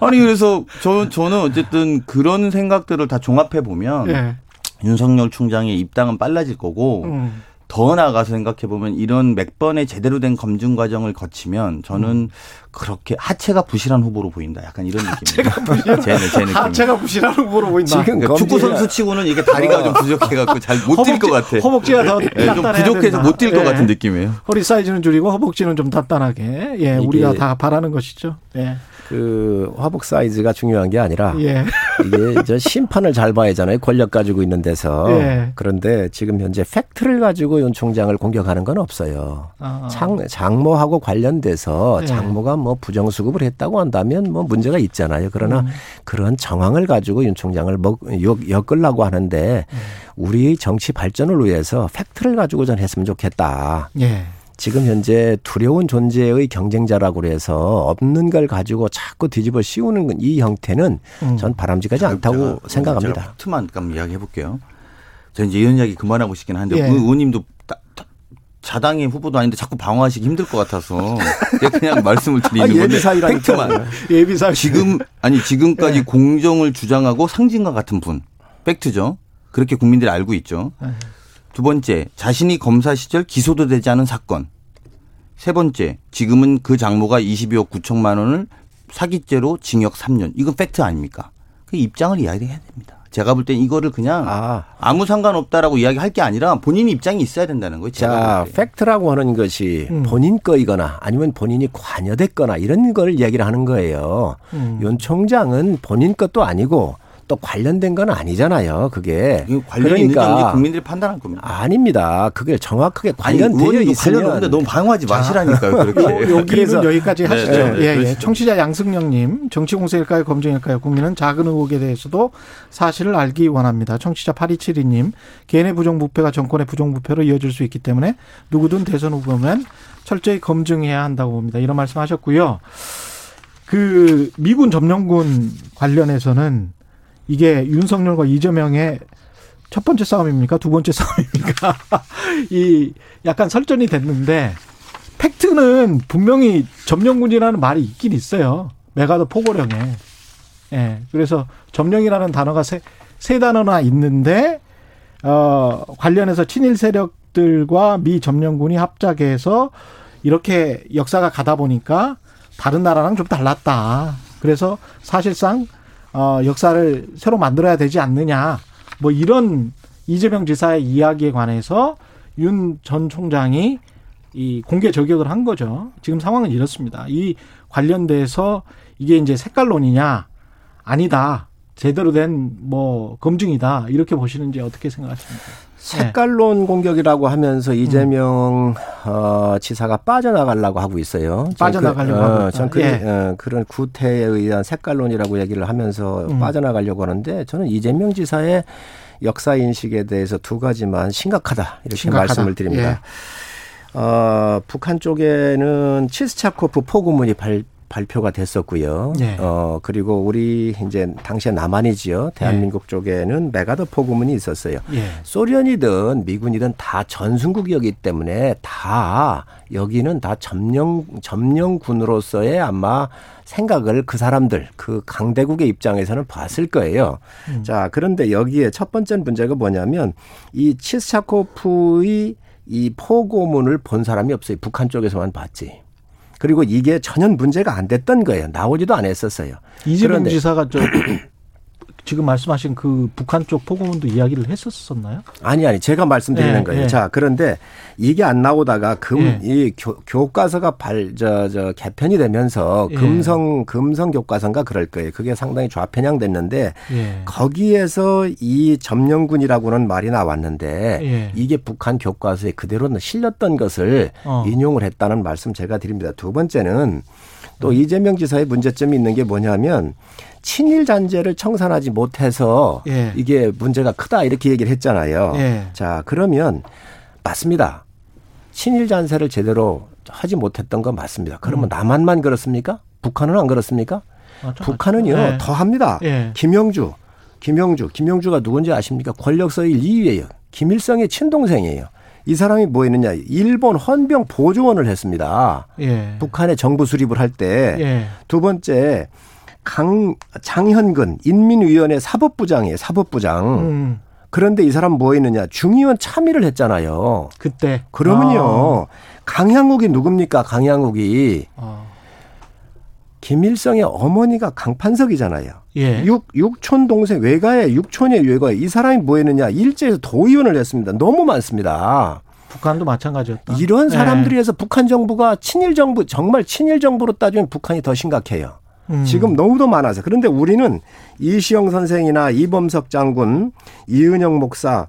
아니 그래서 저 저는 어쨌든 그런 생각들을 다 종합해 보면 예. 윤석열 총장의 입당은 빨라질 거고 음. 더 나아가서 생각해 보면 이런 몇 번의 제대로 된 검증 과정을 거치면 저는 음. 그렇게 하체가 부실한 후보로 보인다. 약간 이런 느낌이에요. 제, 제 느낌. 하체가 부실한 후보로 보인다. 지금 그러니까 축구 검증이- 선수 치고는 이게 다리가 좀 부족해갖고 잘 못 뛸 것 같아. 허벅지가 더 예, 좀 부족해서. 못 뛸것 예. 같은 느낌이에요. 허리 사이즈는 줄이고 허벅지는 좀 단단하게. 예, 이게- 우리가 다 바라는 것이죠. 예. 그 화복 사이즈가 중요한 게 아니라 예. 이게 저 심판을 잘 봐야 하잖아요. 권력 가지고 있는 데서. 예. 그런데 지금 현재 팩트를 가지고 윤 총장을 공격하는 건 없어요. 아. 장, 장모하고 관련돼서 예. 장모가 뭐 부정수급을 했다고 한다면 뭐 문제가 있잖아요. 그러나 음. 그런 정황을 가지고 윤 총장을 먹, 엮, 엮으려고 하는데 음. 우리 정치 발전을 위해서 팩트를 가지고 전 했으면 좋겠다. 예. 지금 현재 두려운 존재의 경쟁자라고 그래서 없는 걸 가지고 자꾸 뒤집어 씌우는 건이 형태는 음. 전 바람직하지 않다고 제가 생각합니다. 팩트만 잠깐 이야기해 볼게요. 저 이제 이런 이야기 그만하고 싶긴 한데 예. 그 의원님도 따- 따- 자당의 후보도 아닌데 자꾸 방어하시기 힘들 것 같아서 그냥 말씀을 드리는 아, 건데 예비 사이라니까. 팩트만 예비사 지금 아니 지금까지 예. 공정을 주장하고 상징과 같은 분 팩트죠. 그렇게 국민들이 알고 있죠. 예. 두 번째, 자신이 검사 시절 기소도 되지 않은 사건. 세 번째, 지금은 그 장모가 22억 9천만 원을 사기죄로 징역 3년. 이건 팩트 아닙니까? 그 입장을 이야기해야 됩니다. 제가 볼 땐 이거를 그냥 아, 아. 무 상관없다라고 이야기할 게 아니라 본인 입장이 있어야 된다는 거예요. 제가 자. 팩트라고 하는 것이 음. 본인 거이거나 아니면 본인이 관여됐거나 이런 걸 얘기를 하는 거예요. 음. 윤 총장은 본인 것도 아니고 또 관련된 건 아니잖아요. 그게 이거 관련이 있는지 없는지 국민들이 판단할 겁니다. 아닙니다. 그게 정확하게 관련되어 있으면 관련 없는데 너무 방어하지 마시라니까요. 그렇게. 요- 여기는 여기까지 네, 하시죠. 네, 네, 예, 예. 청취자 양승영님, 정치공세일까요, 검증일까요? 국민은 작은 의혹에 대해서도 사실을 알기 원합니다. 청취자 8272님, 개인의 부정부패가 정권의 부정부패로 이어질 수 있기 때문에 누구든 대선 후보면 철저히 검증해야 한다고 봅니다. 이런 말씀하셨고요. 그 미군 점령군 관련해서는 이게 윤석열과 이재명의 첫 번째 싸움입니까? 두 번째 싸움입니까? 이 약간 설전이 됐는데 팩트는 분명히 점령군이라는 말이 있긴 있어요. 메가더 포고령에. 예. 그래서 점령이라는 단어가 세, 세 단어나 있는데 어 관련해서 친일 세력들과 미 점령군이 합작해서 이렇게 역사가 가다 보니까 다른 나라랑 좀 달랐다. 그래서 사실상 어 역사를 새로 만들어야 되지 않느냐. 뭐 이런 이재명 지사의 이야기에 관해서 윤 전 총장이 이 공개 저격을 한 거죠. 지금 상황은 이렇습니다. 이 관련돼서 이게 이제 색깔론이냐 아니다. 제대로 된 뭐 검증이다. 이렇게 보시는지 어떻게 생각하십니까? 색깔론 공격이라고 하면서 이재명 어, 지사가 빠져나가려고 하고 있어요. 전 빠져나가려고 그, 어. 전 그, 예. 어, 그런 구태에 의한 색깔론이라고 얘기를 하면서 음. 빠져나가려고 하는데 저는 이재명 지사의 역사 인식에 대해서 두 가지만 심각하다 이렇게 심각하다. 말씀을 드립니다. 예. 어, 북한 쪽에는 치스차코프 포고문이 발, 발표가 됐었고요. 예. 어, 그리고 우리 이제 당시에 남한이지요. 대한민국 쪽에는 메가더 포고문이 있었어요. 예. 소련이든 미군이든 다 전순국이었기 때문에 다 여기는 다 점령 점령군으로서의 아마 생각을 그 사람들 그 강대국의 입장에서는 봤을 거예요. 음. 자 그런데 여기에 첫 번째 문제가 뭐냐면 이 치스차코프의 이 포고문을 본 사람이 없어요. 북한 쪽에서만 봤지. 그리고 이게 전혀 문제가 안 됐던 거예요. 나오지도 않았었어요. 이재명 그런데- 지사가 저 지금 말씀하신 그 북한 쪽 포고문도 이야기를 했었었나요? 아니 아니 제가 말씀드리는 예, 거예요. 예. 자 그런데 이게 안 나오다가 금 예. 이 교과서가 발저저 개편이 되면서 예. 금성 금성 교과서인가 그럴 거예요. 그게 상당히 좌편향됐는데 예. 거기에서 이 점령군이라고는 말이 나왔는데 예. 이게 북한 교과서에 그대로 실렸던 것을 어. 인용을 했다는 말씀 제가 드립니다. 두 번째는 또 음. 이재명 지사의 문제점이 있는 게 뭐냐면 친일 잔재를 청산하지 못해서 예. 이게 문제가 크다 이렇게 얘기를 했잖아요. 예. 자 그러면 맞습니다. 친일 잔세를 제대로 하지 못했던 건 맞습니다. 그러면 음. 남한만 그렇습니까? 북한은 안 그렇습니까? 맞죠, 북한은요 맞죠. 예. 더 합니다. 예. 김영주, 김영주, 김영주가 누군지 아십니까? 권력서의 2위예요. 김일성의 친동생이에요. 이 사람이 뭐 했느냐? 일본 헌병 보조원을 했습니다. 예. 북한의 정부 수립을 할 때. 예. 두 번째 강 장현근 인민위원회 사법부장이에요. 사법부장. 음. 그런데 이 사람 뭐 했느냐? 중의원 참의를 했잖아요. 그때 그러면요. 강양욱이 누굽니까? 강양욱이 아. 김일성의 어머니가 강판석이잖아요. 예. 육, 육촌 동생 외가에 육촌의 외가에 이 사람이 뭐 했느냐 일제에서 도의원을 했습니다. 너무 많습니다. 북한도 마찬가지였다. 이런 예. 사람들이 해서 북한 정부가 친일 정부 정말 친일 정부로 따지면 북한이 더 심각해요. 음. 지금 너무도 많아서 그런데 우리는 이시영 선생이나 이범석 장군, 이은영 목사,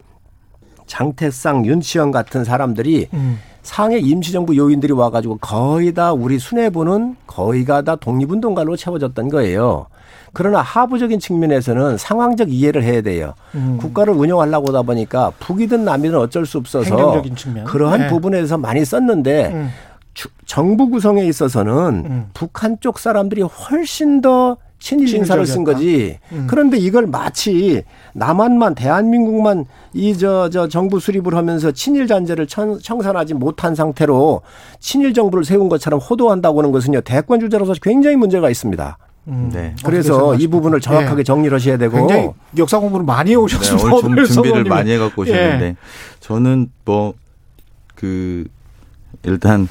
장태상, 윤치영 같은 사람들이 음. 상해 임시정부 요인들이 와가지고 거의 다 우리 수뇌부는 거의가 다 독립운동가로 채워졌던 거예요. 그러나 하부적인 측면에서는 상황적 이해를 해야 돼요. 음. 국가를 운영하려고 하다 보니까 북이든 남이든 어쩔 수 없어서. 그러한 네. 부분에서 많이 썼는데 음. 주- 정부 구성에 있어서는 음. 북한 쪽 사람들이 훨씬 더 친일 인사를 쓴. 거지. 음. 그런데 이걸 마치 남한만 대한민국만 이 저 저 정부 수립을 하면서 친일 잔재를 청, 청산하지 못한 상태로 친일 정부를 세운 것처럼 호도한다고 하는 것은요 대권 주자로서 굉장히 문제가 있습니다. 음. 네. 그래서 이? 부분을 정확하게 예. 정리를 하셔야 되고 굉장히 역사 공부를 많이 네, 해오셨습니다. 오늘 준비를 성우님이. 많이 해갖고 오셨는데 저는 뭐 그 일단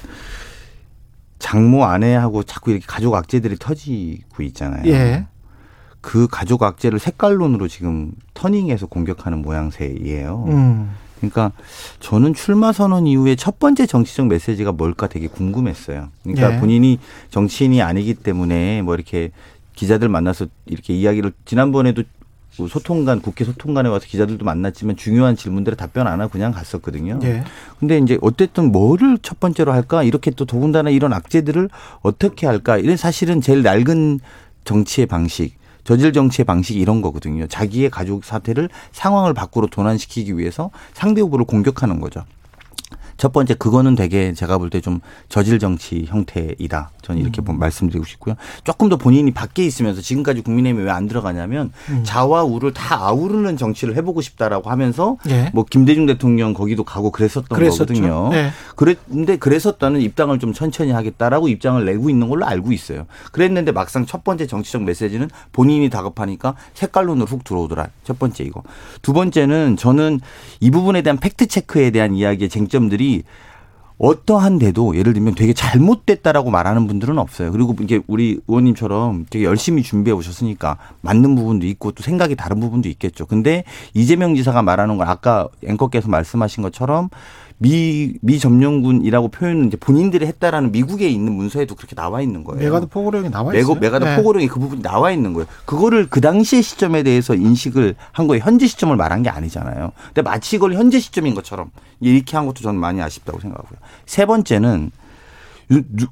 장모 아내하고 자꾸 이렇게 가족 악재들이 터지고 있잖아요. 예. 그 가족 악재를 색깔론으로 지금 터닝해서 공격하는 모양새예요. 음. 그러니까 저는 출마 선언 이후에 첫 번째 정치적 메시지가 뭘까 되게 궁금했어요. 그러니까 예. 본인이 정치인이 아니기 때문에 뭐 이렇게 기자들 만나서 이렇게 이야기를 지난번에도 그 소통관 국회 소통관에 와서 기자들도 만났지만 중요한 질문들에 답변 안 하고 그냥 갔었거든요. 예. 근데 이제 어쨌든 뭐를 첫 번째로 할까 이렇게 또 더군다나 이런 악재들을 어떻게 할까 이런 사실은 제일 낡은 정치의 방식 저질 정치의 방식이 이런 거거든요. 자기의 가족 사태를 상황을 밖으로 도난시키기 위해서 상대 후보를 공격하는 거죠. 첫 번째 그거는 되게 제가 볼 때 좀 저질 정치 형태이다. 저는 이렇게 음. 말씀드리고 싶고요. 조금 더 본인이 밖에 있으면서 지금까지 국민의힘에 왜안 들어가냐면 음. 자와 우를 다 아우르는 정치를 해보고 싶다라고 하면서 예. 뭐 김대중 대통령 거기도 가고 그랬었던 그랬었죠. 거거든요. 예. 그랬는데 그랬었다는 입당을 좀 천천히 하겠다라고 입장을 내고 있는 걸로 알고 있어요. 그랬는데 막상 첫 번째 정치적 메시지는 본인이 다급하니까 색깔론으로 훅 들어오더라. 첫 번째 이거. 두 번째는 저는 이 부분에 대한 팩트 체크에 대한 이야기의 쟁점들이 어떠한데도 예를 들면 되게 잘못됐다라고 말하는 분들은 없어요. 그리고 이게 우리 의원님처럼 되게 열심히 준비해 오셨으니까 맞는 부분도 있고 또 생각이 다른 부분도 있겠죠. 근데 이재명 지사가 말하는 건 아까 앵커께서 말씀하신 것처럼 미, 미 점령군이라고 표현은 이제 본인들이 했다라는 미국에 있는 문서에도 그렇게 나와 있는 거예요. 맥아더 포고령이 나와 있어요. 맥, 맥아더 네. 포고령이 그 부분이 나와 있는 거예요. 그거를 그 당시의 시점에 대해서 인식을 한 거예요. 현재 시점을 말한 게 아니잖아요. 근데 마치 이걸 현재 시점인 것처럼 이렇게 한 것도 저는 많이 아쉽다고 생각하고요. 세 번째는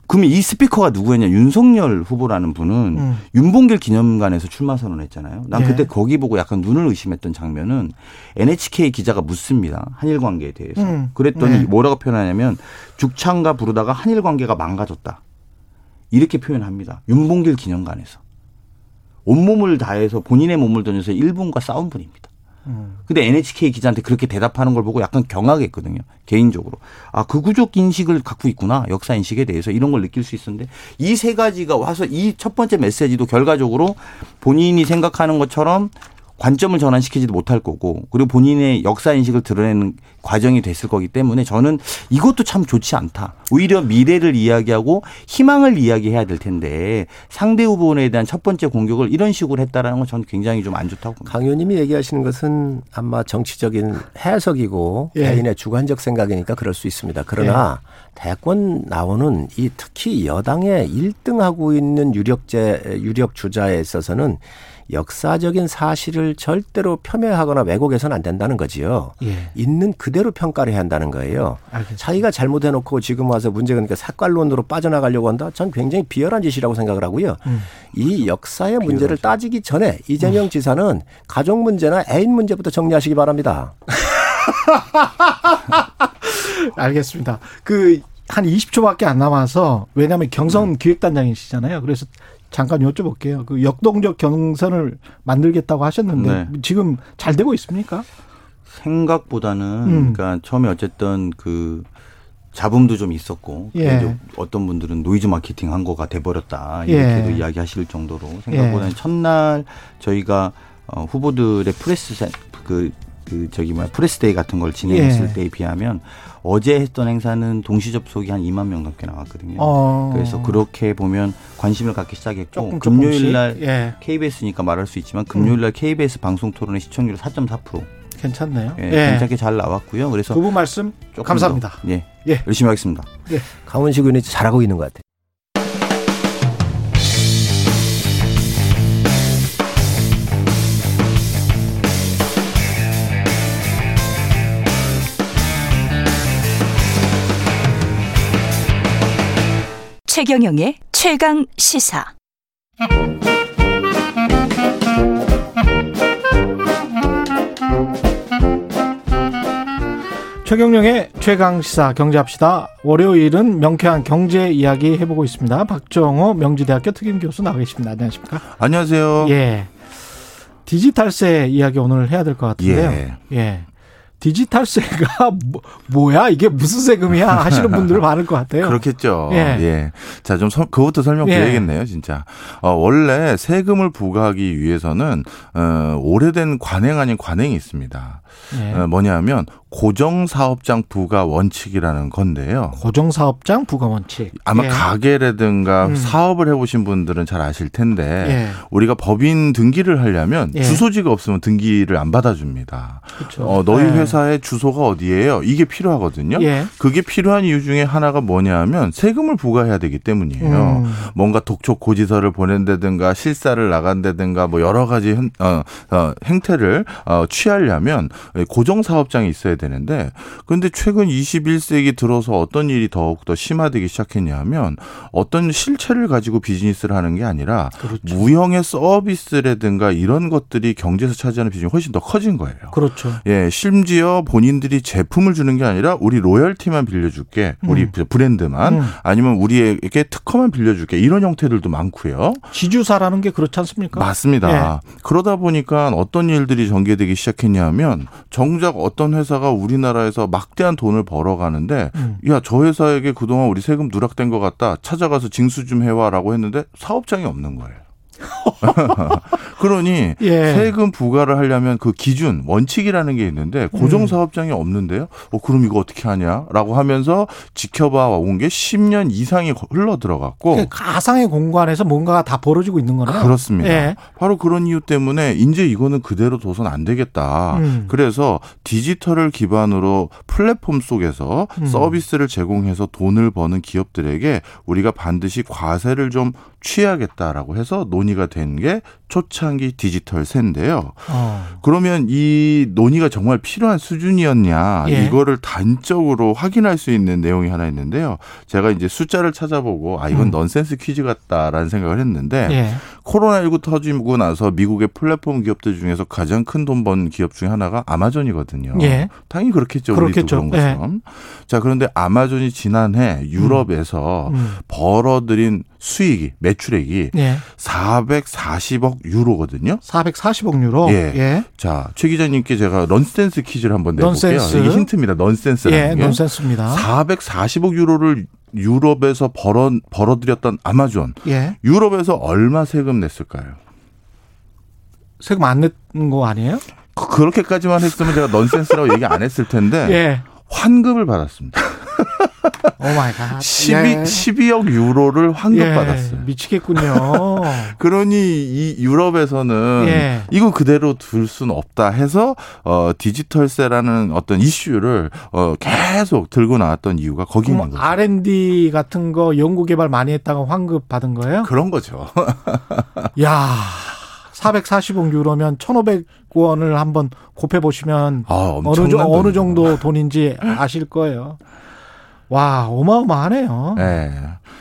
그럼 이 스피커가 누구였냐? 윤석열 후보라는 분은 음. 윤봉길 기념관에서 출마 선언했잖아요. 난 예. 그때 거기 보고 약간 눈을 의심했던 장면은 NHK 기자가 묻습니다. 한일 관계에 대해서. 음. 그랬더니 네. 뭐라고 표현하냐면 죽창가 부르다가 한일 관계가 망가졌다. 이렇게 표현합니다. 윤봉길 기념관에서. 온몸을 다해서 본인의 몸을 던져서 일본과 싸운 분입니다. 근데 NHK 기자한테 그렇게 대답하는 걸 보고 약간 경악했거든요. 개인적으로. 아, 극우적 인식을 갖고 있구나. 역사 인식에 대해서 이런 걸 느낄 수 있었는데 이 세 가지가 와서 이 첫 번째 메시지도 결과적으로 본인이 생각하는 것처럼 관점을 전환시키지도 못할 거고 그리고 본인의 역사 인식을 드러내는 과정이 됐을 거기 때문에 저는 이것도 참 좋지 않다. 오히려 미래를 이야기하고 희망을 이야기해야 될 텐데 상대 후보에 대한 첫 번째 공격을 이런 식으로 했다라는 건 저는 굉장히 좀 안 좋다고 봅니다. 강 의원님이 얘기하시는 것은 아마 정치적인 해석이고 예. 개인의 주관적 생각이니까 그럴 수 있습니다. 그러나 예. 대권 나오는 이 특히 여당의 1등하고 있는 유력제 유력 주자에 있어서는 역사적인 사실을 절대로 폄훼하거나 왜곡해서는 안 된다는 거지요. 예. 있는 그대로 평가를 해야 한다는 거예요. 알겠습니다. 자기가 잘못해놓고 지금 와서 문제가 그러니까 색깔론으로 빠져나가려고 한다? 전 굉장히 비열한 짓이라고 생각을 하고요. 음. 이 역사의 문제를 따지기 전에 이재명 음. 지사는 가족 문제나 애인 문제부터 정리하시기 바랍니다. 알겠습니다. 그한 20초밖에 안 남아서 왜냐하면 경선 음. 기획단장이시잖아요. 그래서 잠깐 여쭤볼게요. 그 역동적 경선을 만들겠다고 하셨는데 네. 지금 잘 되고 있습니까? 생각보다는 음. 그러니까 처음에 어쨌든 그 잡음도 좀 있었고 예. 어떤 분들은 노이즈 마케팅 한 거가 돼버렸다 이렇게도 예. 이야기하실 정도로 생각보다는 예. 첫날 저희가 어, 후보들의 프레스 그, 그 저기 뭐야 press day 같은 걸 진행했을 예. 때에 비하면 어제 했던 행사는 동시 접속이 한 2만 명 넘게 나왔거든요. 어. 그래서 그렇게 보면 관심을 갖기 시작했고 금요일 날 예. KBS니까 말할 수 있지만 금요일 날 KBS 방송 토론의 시청률 4.4%. 괜찮네요. 예, 예. 괜찮게 잘 나왔고요. 그래서 두 분 말씀 감사합니다. 더, 예, 예, 열심히 하겠습니다. 예. 강훈식 의원이 잘하고 있는 것 같아요. 최경영의 최강 시사. 최경영의 최강 시사 경제합시다. 월요일은 명쾌한 경제 이야기 해보고 있습니다. 박정호 명지대학교 특임 교수 나와 계십니다. 안녕하십니까? 안녕하세요. 예. 디지털세 이야기 오늘 해야 될 것 같은데요. 예. 예. 디지털세가 뭐, 야 이게 무슨 세금이야 하시는 분들 많을 것 같아요. 그렇겠죠. 예. 예. 자, 좀 서, 그것부터 설명드려야겠네요, 예. 진짜. 어, 원래 세금을 부과하기 위해서는 어, 오래된 관행 아닌 관행이 있습니다. 예. 어, 뭐냐면 고정사업장 부가 원칙이라는 건데요. 고정사업장 부가 원칙. 아마 예. 가게라든가 음. 사업을 해보신 분들은 잘 아실 텐데 예. 우리가 법인 등기를 하려면 예. 주소지가 없으면 등기를 안 받아줍니다. 어, 너희 예. 회사의 주소가 어디예요? 이게 필요하거든요. 예. 그게 필요한 이유 중에 하나가 뭐냐하면 세금을 부과해야 되기 때문이에요. 음. 뭔가 독촉 고지서를 보낸다든가 실사를 나간다든가 뭐 여러 가지 현- 어, 어, 행태를 어, 취하려면 고정 사업장이 있어야 되는데 그런데 최근 21세기 들어서 어떤 일이 더욱 더 심화되기 시작했냐면 어떤 실체를 가지고 비즈니스를 하는 게 아니라 그렇죠. 무형의 서비스라든가 이런 것들이 경제에서 차지하는 비중이 훨씬 더 커진 거예요. 그렇죠. 예, 심지어 본인들이 제품을 주는 게 아니라 우리 로열티만 빌려줄게. 우리 음. 브랜드만. 음. 아니면 우리에게 특허만 빌려줄게. 이런 형태들도 많고요. 지주사라는 게 그렇지 않습니까? 맞습니다. 그러다 보니까 어떤 일들이 전개되기 시작했냐면 정작 어떤 회사가 우리나라에서 막대한 돈을 벌어가는데 음. 야, 저 회사에게 그동안 우리 세금 누락된 것 같다. 찾아가서 징수 좀 해와라고 했는데 사업장이 없는 거예요. 그러니 예. 세금 부과를 하려면 그 기준 원칙이라는 게 있는데 고정 음. 사업장이 없는데요. 어 그럼 이거 어떻게 하냐라고 하면서 지켜봐 온 게 10년 이상이 흘러 들어갔고 그 가상의 공간에서 뭔가가 다 벌어지고 있는 거네요. 그렇습니다. 예. 바로 그런 이유 때문에 이제 이거는 그대로 둬선 안 되겠다. 음. 그래서 디지털을 기반으로 플랫폼 속에서 음. 서비스를 제공해서 돈을 버는 기업들에게 우리가 반드시 과세를 좀 취하겠다라고 해서 논의가 된 게 초창기 디지털 세인데요. 어. 그러면 이 논의가 정말 필요한 수준이었냐 예. 이거를 단적으로 확인할 수 있는 내용이 하나 있는데요. 제가 이제 숫자를 찾아보고 아 이건 음. 넌센스 퀴즈 같다라는 생각을 했는데 예. 코로나19 터지고 나서 미국의 플랫폼 기업들 중에서 가장 큰 돈 번 기업 중에 하나가 아마존이거든요. 예. 당연히 그렇겠죠. 그렇겠죠. 우리도 그런 것처럼. 자, 그런데 아마존이 지난해 유럽에서 음. 벌어들인 수익이 매출액이 예. 440억 유로거든요. 440억 유로. 예. 예. 자, 최 기자님께 제가 넌센스 퀴즈를 한번 내볼게요. 넌센스. 이게 힌트입니다. 넌센스라는 예, 게. 넌센스입니다. 440억 유로를 유럽에서 벌어 벌어들였던 아마존. 예. 유럽에서 얼마 세금 냈을까요? 세금 안 냈는 거 아니에요? 그- 그렇게까지만 했으면 제가 넌센스라고 얘기 안 했을 텐데 예. 환급을 받았습니다. oh my god. 12, 예. 12억 유로를 환급 예, 받았어요. 미치겠군요. 그러니 이 유럽에서는 예. 이거 그대로 둘 수는 없다 해서 어 디지털세라는 어떤 이슈를 어 계속 들고 나왔던 이유가 거기 있는 그럼 거죠. R&D 같은 거 연구 개발 많이 했다가 환급 받은 거예요? 그런 거죠. 야, 440억 유로면 1,500원을 한번 곱해 보시면 아, 어느 어느. 정도 돈인지 아실 거예요. 와, 어마어마하네요. 네.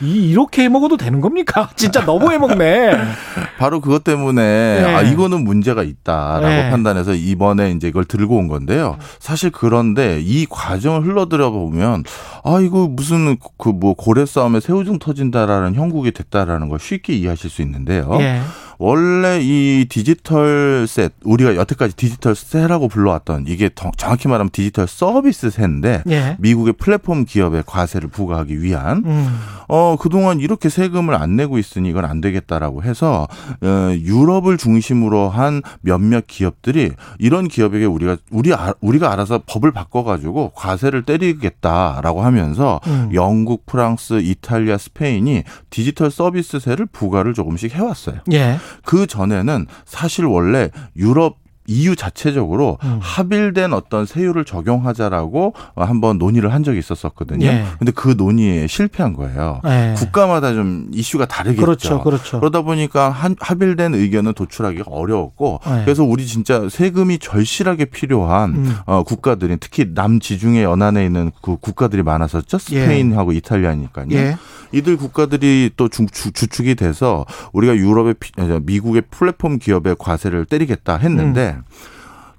이 이렇게 해 먹어도 되는 겁니까? 진짜 너무 해 먹네. 바로 그것 때문에 네. 아 이거는 문제가 있다라고 네. 판단해서 이번에 이제 이걸 들고 온 건데요. 사실 그런데 이 과정을 흘러들어 보면 아 이거 무슨 그 뭐 고래 싸움에 새우등 터진다라는 형국이 됐다라는 걸 쉽게 이해하실 수 있는데요. 예. 원래 이 디지털세 우리가 여태까지 디지털세라고 불러왔던 이게 더 정확히 말하면 디지털 서비스세인데 예. 미국의 플랫폼 기업에 과세를 부과하기 위한 음. 어 그동안 이렇게 세금을 안 내고 있으니 이건 안 되겠다라고 해서 어 유럽을 중심으로 한 몇몇 기업들이 이런 기업에게 우리가 우리 아- 우리가 알아서 법을 바꿔 가지고 과세를 때리겠다라고 하면서 음. 영국, 프랑스, 이탈리아, 스페인이 디지털 서비스세를 부과를 조금씩 해왔어요. 예. 그 전에는 사실 원래 유럽 EU 자체적으로 음. 합일된 어떤 세율을 적용하자라고 한번 논의를 한 적이 있었었거든요. 예. 근데 그 논의에 실패한 거예요. 예. 국가마다 좀 이슈가 다르겠죠. 그렇죠. 그렇죠. 그러다 보니까 한, 합일된 의견은 도출하기가 어려웠고 네. 그래서 우리 진짜 세금이 절실하게 필요한 음. 어, 국가들이 특히 남지중해 연안에 있는 그 국가들이 많았었죠. 스페인하고 이탈리아니까요. 예. 이들 국가들이 또 주, 주, 주 축이 돼서 우리가 유럽의 미국의 플랫폼 기업의 과세를 때리겠다 했는데 음.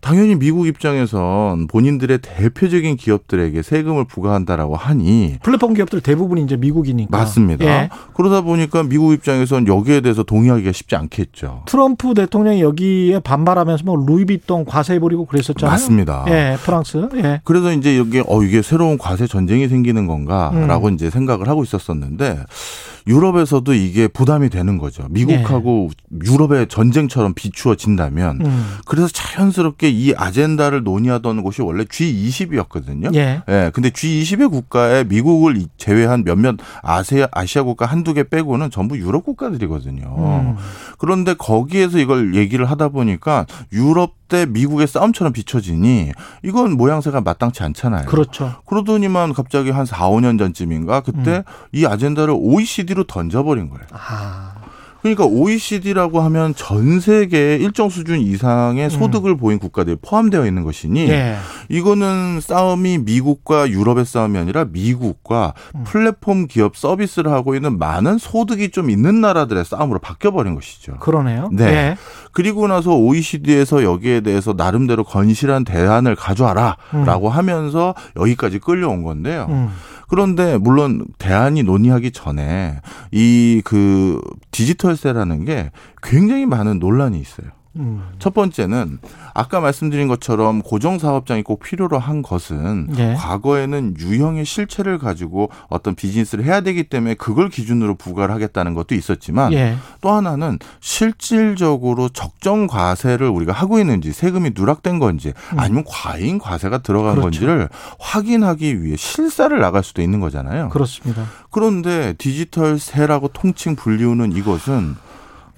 당연히 미국 입장에선 본인들의 대표적인 기업들에게 세금을 부과한다라고 하니 플랫폼 기업들 대부분 이제 미국이니까. 맞습니다. 예. 그러다 보니까 미국 입장에선 여기에 대해서 동의하기가 쉽지 않겠죠. 트럼프 대통령이 여기에 반발하면서 뭐 루이비통 과세 버리고 그랬었잖아요. 맞습니다. 예, 프랑스. 예. 그래서 이제 여기 어 이게 새로운 과세 전쟁이 생기는 음. 건가라고 이제 생각을 하고 있었었는데 유럽에서도 이게 부담이 되는 거죠. 미국하고 유럽의 전쟁처럼 비추어진다면 음. 그래서 자연스럽게 이 아젠다를 논의하던 곳이 원래 G20이었거든요. 예. 예. 근데 G20의 국가에 미국을 제외한 몇몇 아시아, 아시아 국가 한두 개 빼고는 전부 유럽 국가들이거든요. 음. 그런데 거기에서 이걸 얘기를 하다 보니까 유럽 대 미국의 싸움처럼 비춰지니 이건 모양새가 마땅치 않잖아요. 그렇죠. 그러더니만 갑자기 한 4, 5년 전쯤인가 그때 음. 이 아젠다를 OECD 로 던져버린 거예요. 아. 그러니까 OECD라고 하면 전 세계의 일정 수준 이상의 소득을 보인 국가들이 포함되어 있는 것이니 음. 예. 이거는 싸움이 미국과 유럽의 싸움이 아니라 미국과 음. 플랫폼 기업 서비스를 하고 있는 많은 소득이 좀 있는 나라들의 싸움으로 바뀌어버린 것이죠. 그러네요. 네. 예. 그리고 나서 OECD에서 여기에 대해서 나름대로 건실한 대안을 가져와라라고 하면서 여기까지 끌려온 건데요. 음. 그런데 물론 대안이 논의하기 전에 이 그 디지털세라는 게 굉장히 많은 논란이 있어요. 음. 첫 번째는 아까 말씀드린 것처럼 고정 사업장이 꼭 필요로 한 것은 예. 과거에는 유형의 실체를 가지고 어떤 비즈니스를 해야 되기 때문에 그걸 기준으로 부과를 하겠다는 것도 있었지만 예. 또 하나는 실질적으로 적정 과세를 우리가 하고 있는지 세금이 누락된 건지 아니면 과잉 과세가 들어간 음. 그렇죠. 건지를 확인하기 위해 실사를 나갈 수도 있는 거잖아요. 그렇습니다. 그런데 디지털 세라고 통칭 불리우는 이것은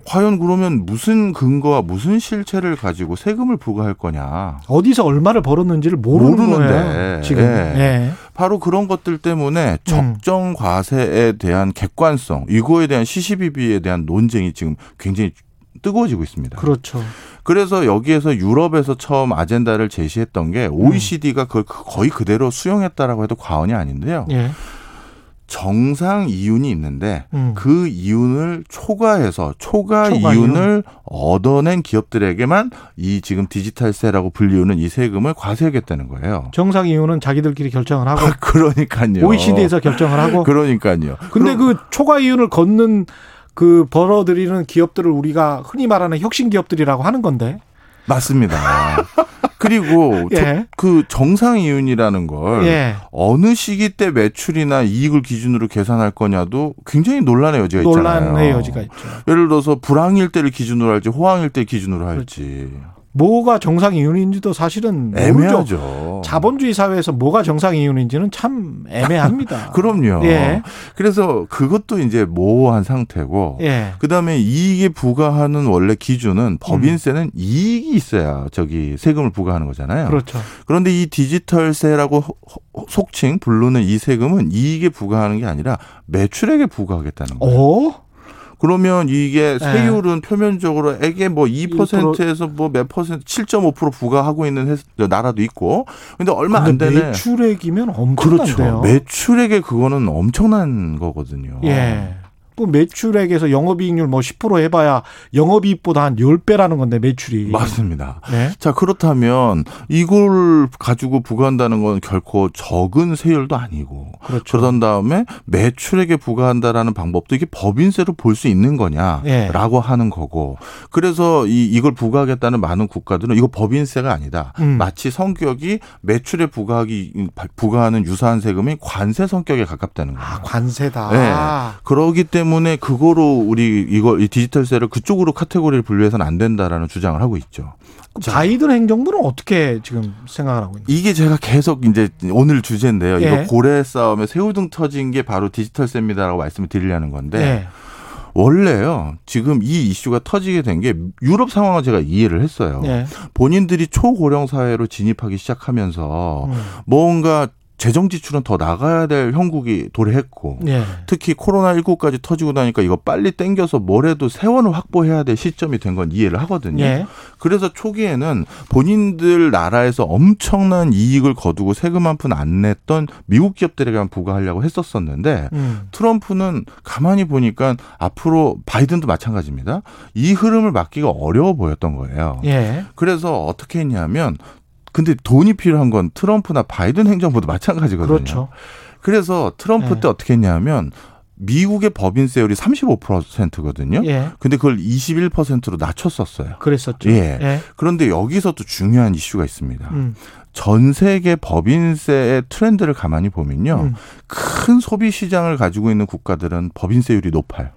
과연 그러면 무슨 근거와 무슨 실체를 가지고 세금을 부과할 거냐. 어디서 얼마를 벌었는지를 모르는 모르는데. 지금. 예. 예. 바로 그런 것들 때문에 적정 과세에 대한 객관성, 이거에 대한 시시비비에 대한 논쟁이 지금 굉장히 뜨거워지고 있습니다. 그렇죠. 그래서 여기에서 유럽에서 처음 아젠다를 제시했던 게 OECD가 그걸 거의 그대로 수용했다라고 해도 과언이 아닌데요. 예. 정상 이윤이 있는데 음. 그 이윤을 초과해서 초과, 초과 이윤을 얻어낸 기업들에게만 이 지금 디지털세라고 불리우는 이 세금을 과세하겠다는 거예요. 정상 이유는 자기들끼리 결정을 하고 그러니까요. OECD에서 결정을 하고 그러니까요. 근데 그 초과 이윤을 걷는 그 벌어들이는 기업들을 우리가 흔히 말하는 혁신 기업들이라고 하는 건데. 맞습니다. 그리고 예. 저- 그 정상 이윤이라는 걸 예. 어느 시기 때 매출이나 이익을 기준으로 계산할 거냐도 굉장히 논란의 여지가 있잖아요. 논란의 여지가 있죠. 예를 들어서 불황일 때를 기준으로 할지 호황일 때 기준으로 할지 뭐가 정상 이윤인지도 사실은. 애매하죠. 자본주의 사회에서 뭐가 정상 이윤인지는 참 애매합니다. 그럼요. 예. 그래서 그것도 이제 모호한 상태고 예. 그다음에 이익에 부과하는 원래 기준은 법인세는 이익이 있어야 저기 세금을 부과하는 거잖아요. 그렇죠. 그런데 이 디지털세라고 속칭 부르는 이 세금은 이익에 부과하는 게 아니라 매출액에 부과하겠다는 거예요. 오? 그러면 이게 네. 세율은 표면적으로 에게 뭐 2%에서 뭐 몇 퍼센트 7.5% 부과하고 있는 회- 나라도 있고 근데 얼마 안 근데 되네. 매출액이면 그렇죠. 엄청난데요. 매출액에 그거는 엄청난 거거든요. 예. 그 매출액에서 영업이익률 뭐 10% 해봐야 영업이익보다 한 10배라는 건데 매출이. 맞습니다. 네. 자, 그렇다면 이걸 가지고 부과한다는 건 결코 적은 세율도 아니고 그렇죠. 그런 다음에 매출액에 부과한다라는 방법도 이게 법인세로 볼 수 있는 예. 거냐라고 하는 거고 그래서 이 이걸 부과하겠다는 많은 국가들은 이거 법인세가 아니다. 음. 마치 성격이 매출에 부과하기 부과하는 유사한 세금이 관세 성격에 가깝다는 거예요. 아, 관세다. 네. 그러기 때문에 그거로 우리 이걸 이 디지털세를 그쪽으로 카테고리를 분류해서는 안 된다라는 주장을 하고 있죠. 그 바이든 행정부는 어떻게 지금 생각을 하고 있나요? 이게 제가 계속 이제 오늘 주제인데요. 예. 이거 고래 싸움에 새우등 터진 게 바로 디지털세입니다라고 말씀을 드리려는 건데 예. 원래요. 지금 이 이슈가 터지게 된 게 유럽 상황을 제가 이해를 했어요. 예. 본인들이 초고령 사회로 진입하기 시작하면서 음. 뭔가 재정 지출은 더 나가야 될 형국이 도래했고 예. 특히 코로나 19까지 터지고 나니까 이거 빨리 땡겨서 뭐래도 세원을 확보해야 될 시점이 된 건 이해를 하거든요. 예. 그래서 초기에는 본인들 나라에서 엄청난 이익을 거두고 세금 한 푼 안 냈던 미국 기업들에게만 부과하려고 했었었는데 음. 트럼프는 가만히 보니까 앞으로 바이든도 마찬가지입니다. 이 흐름을 막기가 어려워 보였던 거예요. 예. 그래서 어떻게 했냐면 근데 돈이 필요한 건 트럼프나 바이든 행정부도 마찬가지거든요. 그렇죠. 그래서 트럼프 네. 때 어떻게 했냐면 미국의 법인세율이 35%거든요. 예. 근데 그걸 21%로 낮췄었어요. 그랬었죠. 예. 예. 그런데 여기서 또 중요한 이슈가 있습니다. 음. 전 세계 법인세의 트렌드를 가만히 보면요. 음. 큰 소비 시장을 가지고 있는 국가들은 법인세율이 높아요.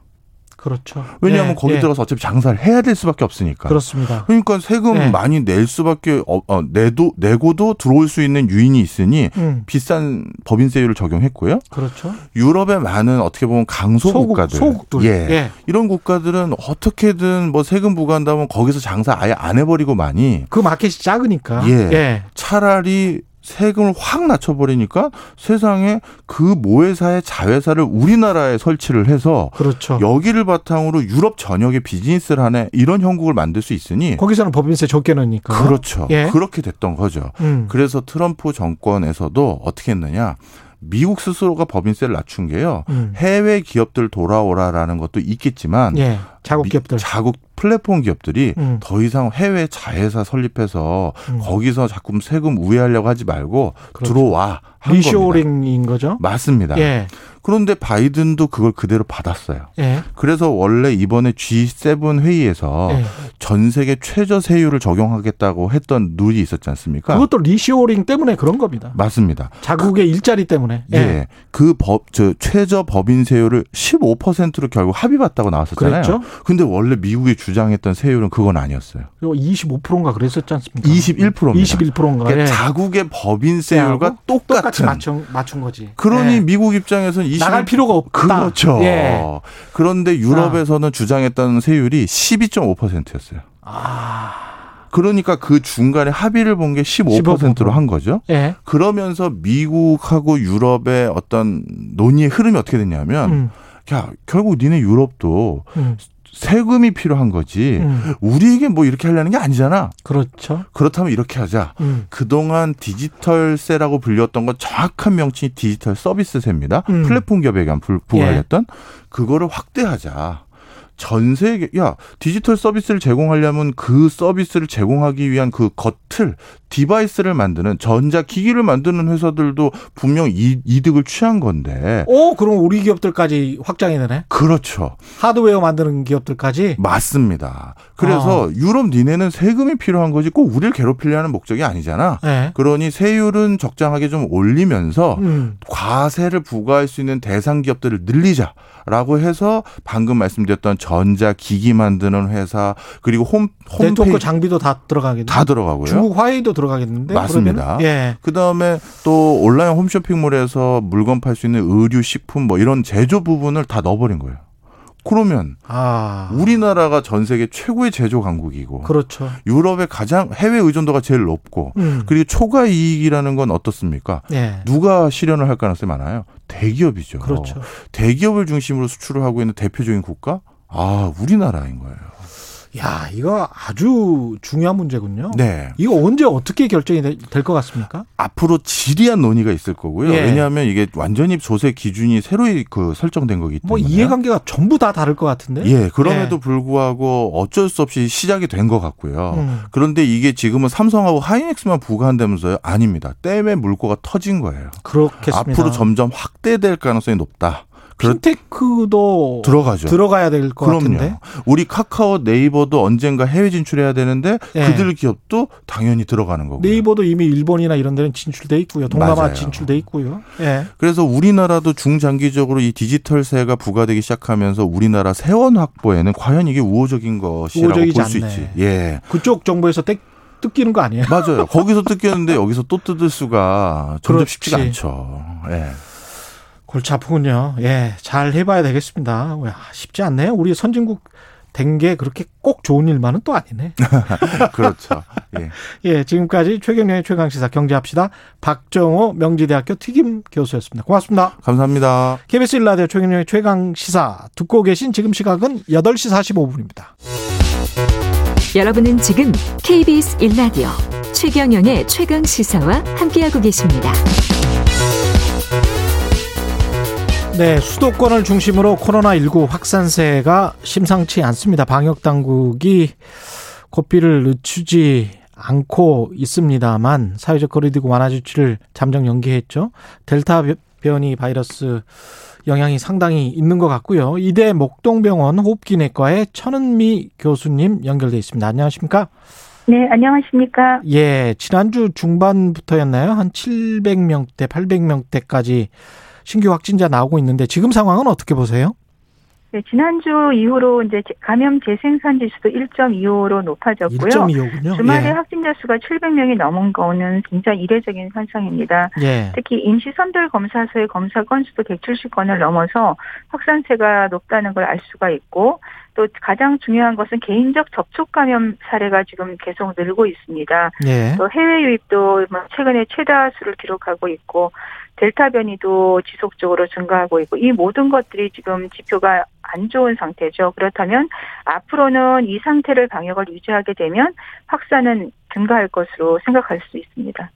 그렇죠. 왜냐하면 예, 거기 예. 들어서 어차피 장사를 해야 될 수밖에 없으니까. 그렇습니다. 그러니까 세금 예. 많이 낼 수밖에 어, 어, 내도 내고도 들어올 수 있는 유인이 있으니 음. 비싼 법인세율을 적용했고요. 그렇죠. 유럽의 많은 어떻게 보면 강소 소국, 국가들, 소국들. 예. 예. 이런 국가들은 어떻게든 뭐 세금 부과한다면 거기서 장사 아예 안 해버리고 많이 그 마켓이 작으니까. 예. 예. 차라리 세금을 확 낮춰버리니까 세상에 그 모회사의 자회사를 우리나라에 설치를 해서 그렇죠. 여기를 바탕으로 유럽 전역에 비즈니스를 하네 이런 형국을 만들 수 있으니 거기서는 법인세 적게 넣으니까. 그렇죠. 예. 그렇게 됐던 거죠. 음. 그래서 트럼프 정권에서도 어떻게 했느냐. 미국 스스로가 법인세를 낮춘 게요. 음. 해외 기업들 돌아오라라는 것도 있겠지만 예. 자국 미- 기업들. 자국 플랫폼 기업들이 음. 더 이상 해외 자회사 설립해서 음. 거기서 자꾸 세금 우회하려고 하지 말고 그렇죠. 들어와 한. 리쇼링인 거죠? 맞습니다. 예. 그런데 바이든도 그걸 그대로 받았어요. 예. 그래서 원래 이번에 G7 회의에서 예. 전 세계 최저 세율을 적용하겠다고 했던 룰이 있었지 않습니까? 그것도 리쇼링 때문에 그런 겁니다. 맞습니다. 자국의 일자리 때문에. 예. 그 법, 저, 최저 법인 세율을 15%로 결국 합의 봤다고 나왔었잖아요. 그랬죠. 근데 원래 미국이 주장했던 세율은 그건 아니었어요. 그리고 25%인가 그랬었지 않습니까? 21%입니다. 21%인가. 그러니까 예. 자국의 법인 세율과 똑같이 똑같은. 맞춘, 맞춘 거지. 그러니 예. 미국 입장에서는 20 나갈 필요가 없다. 그렇죠. 예. 그런데 유럽에서는 주장했던 세율이 12.5%였어요. 아. 그러니까 그 중간에 합의를 본 게 15%로 한 거죠. 예. 그러면서 미국하고 유럽의 어떤 논의의 흐름이 어떻게 됐냐면 음. 야, 결국 니네 유럽도 음. 세금이 필요한 거지. 음. 우리에게 뭐 이렇게 하려는 게 아니잖아. 그렇죠. 그렇다면 이렇게 하자. 음. 그동안 디지털세라고 불렸던 건 정확한 명칭이 디지털 서비스세입니다. 음. 플랫폼 기업에게 부- 부과했던 그거를 확대하자. 전 세계 야 디지털 서비스를 제공하려면 그 서비스를 제공하기 위한 그 겉을 device를 만드는 전자 기기를 만드는 회사들도 분명 이, 이득을 취한 건데 오, 그럼 우리 기업들까지 확장이 되네. 그렇죠 하드웨어 만드는 기업들까지. 맞습니다 그래서 아. 유럽 니네는 세금이 필요한 거지 꼭 우리를 괴롭히려 하는 목적이 아니잖아 예. 그러니 세율은 적당하게 좀 올리면서 음. 과세를 부과할 수 있는 대상 기업들을 늘리자 라고 해서 방금 말씀드렸던 전자 기기 만드는 회사 그리고 홈 홈페이지 장비도 다 들어가겠네. 다 들어가고요. 중국 화웨이도 들어가겠는데. 맞습니다. 그러면은? 예. 그다음에 또 온라인 홈쇼핑몰에서 물건 팔 수 있는 의류, 식품 뭐 이런 제조 부분을 다 넣어버린 거예요. 그러면 아. 우리나라가 전 세계 최고의 제조 강국이고 그렇죠. 유럽의 가장 해외 의존도가 제일 높고 음. 그리고 초과 이익이라는 건 어떻습니까? 예. 누가 실현을 할 가능성이 많아요? 대기업이죠. 그렇죠. 대기업을 중심으로 수출을 하고 있는 대표적인 국가? 아, 우리나라인 거예요. 야, 이거 아주 중요한 문제군요. 네. 이거 언제 어떻게 결정이 될 것 같습니까? 앞으로 지리한 논의가 있을 거고요. 예. 왜냐하면 이게 완전히 조세 기준이 새로이 그 설정된 거기 뭐 때문에. 이해관계가 전부 다 다를 것 같은데. 예, 그럼에도 불구하고 어쩔 수 없이 시작이 된 것 같고요. 음. 그런데 이게 지금은 삼성하고 하이닉스만 부과한다면서요? 아닙니다. 댐의 물꼬가 터진 거예요. 그렇겠습니다. 앞으로 점점 확대될 가능성이 높다. 핀테크도 들어가죠. 들어가야 될것 그럼요. 같은데. 우리 카카오 네이버도 언젠가 해외 진출해야 되는데 예. 그들 기업도 당연히 들어가는 거고요. 네이버도 이미 일본이나 이런 데는 진출돼 있고요. 동남아 맞아요. 진출돼 있고요. 예. 그래서 우리나라도 중장기적으로 이 디지털세가 부과되기 시작하면서 우리나라 세원 확보에는 과연 이게 우호적인 것이라고 볼 수. 있지. 예. 그쪽 정부에서 떼, 뜯기는 거 아니에요? 맞아요. 거기서 뜯겼는데 여기서 또 뜯을 수가 점점 그렇지. 쉽지가 않죠. 예. 골치 아프군요. 예, 잘 해봐야 되겠습니다. 와, 쉽지 않네요. 우리 선진국 된 게 그렇게 꼭 좋은 일만은 또 아니네. 그렇죠. 예. 예, 지금까지 최경련의 최강시사 경제합시다. 박정호 명지대학교 특임 교수였습니다. 고맙습니다. 감사합니다. KBS 일라디오 최경련의 최강시사 듣고 계신 지금 시각은 8시 45분입니다. 여러분은 지금 KBS 1라디오 최경영의 최강 시사와 함께하고 계십니다. 네, 수도권을 중심으로 코로나19 확산세가 심상치 않습니다. 방역 당국이 고삐를 늦추지 않고 있습니다만 사회적 거리두기 완화 조치를 잠정 연기했죠. 델타 변이 바이러스 영향이 상당히 있는 것 같고요. 이대 목동병원 호흡기내과의 천은미 교수님 연결돼 있습니다. 안녕하십니까? 네, 안녕하십니까? 예, 지난주 중반부터였나요? 한 700명대, 800명대까지 신규 확진자 나오고 있는데 지금 상황은 어떻게 보세요? 네, 지난주 이후로 이제 감염 재생산 지수도 1.25로 높아졌고요. 1.25군요. 주말에 예. 확진자 수가 700명이 넘은 거는 굉장히 이례적인 현상입니다. 예. 특히 임시 선별 검사소의 검사 건수도 170건을 넘어서 확산세가 높다는 걸 알 수가 있고 또 가장 중요한 것은 개인적 접촉 감염 사례가 지금 계속 늘고 있습니다. 예. 또 해외 유입도 뭐 최근에 최다 수를 기록하고 있고 델타 변이도 지속적으로 증가하고 있고 이 모든 것들이 지금 지표가 안 좋은 상태죠. 그렇다면 앞으로는 이 상태를 방역을 유지하게 되면 확산은 증가할 것으로 생각할 수 있습니다.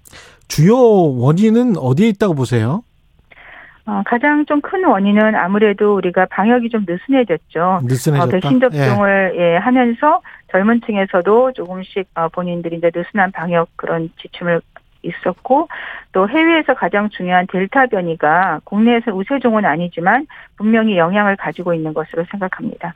주요 원인은 어디에 있다고 보세요? 어, 가장 좀 큰 원인은 아무래도 우리가 방역이 좀 느슨해졌죠. 느슨해졌다. 어, 백신 접종을 예, 하면서 젊은 층에서도 조금씩 어, 본인들이 이제 느슨한 방역 그런 지침을 있었고 또 해외에서 가장 중요한 델타 변이가 국내에서 우세종은 아니지만 분명히 영향을 가지고 있는 것으로 생각합니다.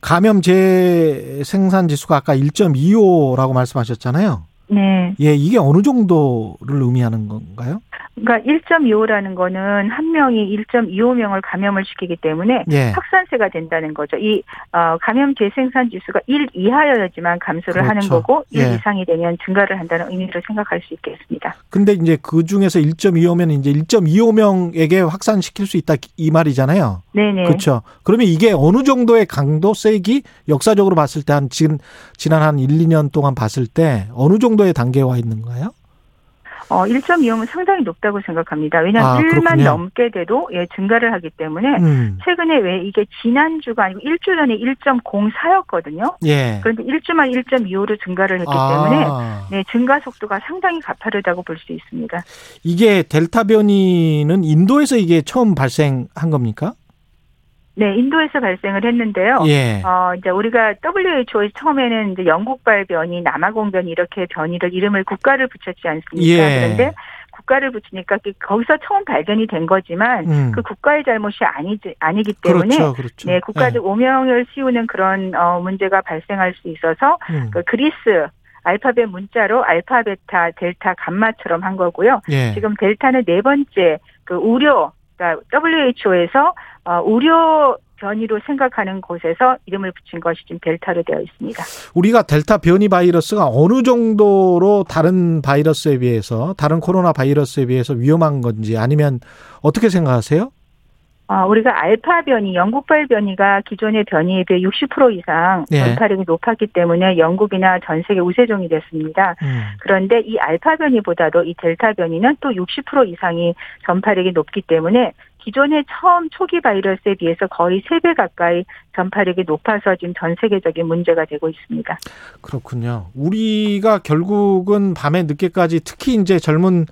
감염 재생산 지수가 아까 1.25라고 말씀하셨잖아요. 네. 예, 이게 어느 정도를 의미하는 건가요? 그러니까 1.25라는 거는 한 명이 1.25명을 감염을 시키기 때문에 예. 확산세가 된다는 거죠. 이 어, 감염 재생산 지수가 1 이하여야지만 감소를 하는 그렇죠. 거고 1 예. 이상이 되면 증가를 한다는 의미로 생각할 수 있겠습니다. 근데 이제 그 중에서 1.25면 이제 1.25명에게 확산시킬 수 있다 이 말이잖아요. 네네. 그렇죠. 그러면 이게 어느 정도의 강도 세기 역사적으로 봤을 때 한 지금 지난 한 1, 2년 동안 봤을 때 어느 정도 의 단계에 와 있는가요? 어, 1.25면 상당히 높다고 생각합니다. 왜냐하면 아, 1만 그렇군요. 넘게 돼도 예, 증가를 하기 때문에 음. 최근에 왜 이게 지난주가 아니고 일주 전에 1.04였거든요. 예. 그런데 일주만 1.25로 증가를 했기 아. 때문에 네, 증가 속도가 상당히 가파르다고 볼 수 있습니다. 이게 델타 변이는 인도에서 이게 처음 발생한 겁니까? 네, 인도에서 발생을 했는데요. 예. 어, 이제 우리가 WHO 처음에는 이제 영국발 변이, 남아공 변이 이렇게 변이를 이름을 국가를 붙였지 않습니까? 예. 그런데 국가를 붙이니까 그- 거기서 처음 발견이 된 거지만 음. 그 국가의 잘못이 아니지 아니기 때문에 그렇죠, 그렇죠. 네, 국가적 오명을 씌우는 그런 어, 문제가 발생할 수 있어서 음. 그 그리스 알파벳 문자로 알파, 베타, 델타, 감마처럼 한 거고요. 예. 지금 델타는 네 번째 그 우려, 그러니까 WHO에서 어, 우려 변이로 생각하는 곳에서 이름을 붙인 것이 지금 델타로 되어 있습니다. 우리가 델타 변이 바이러스가 어느 정도로 다른 바이러스에 비해서 다른 코로나 바이러스에 비해서 위험한 건지 아니면 어떻게 생각하세요? 어, 우리가 알파 변이, 영국발 변이가 기존의 변이에 비해 60% 이상 예. 전파력이 높았기 때문에 영국이나 전 세계 우세종이 됐습니다. 음. 그런데 이 알파 변이보다도 이 델타 변이는 또 60% 이상이 전파력이 높기 때문에 기존의 처음 초기 바이러스에 비해서 거의 3배 가까이 전파력이 높아서 지금 전 세계적인 문제가 되고 있습니다. 그렇군요. 우리가 결국은 밤에 늦게까지 특히 이제 젊은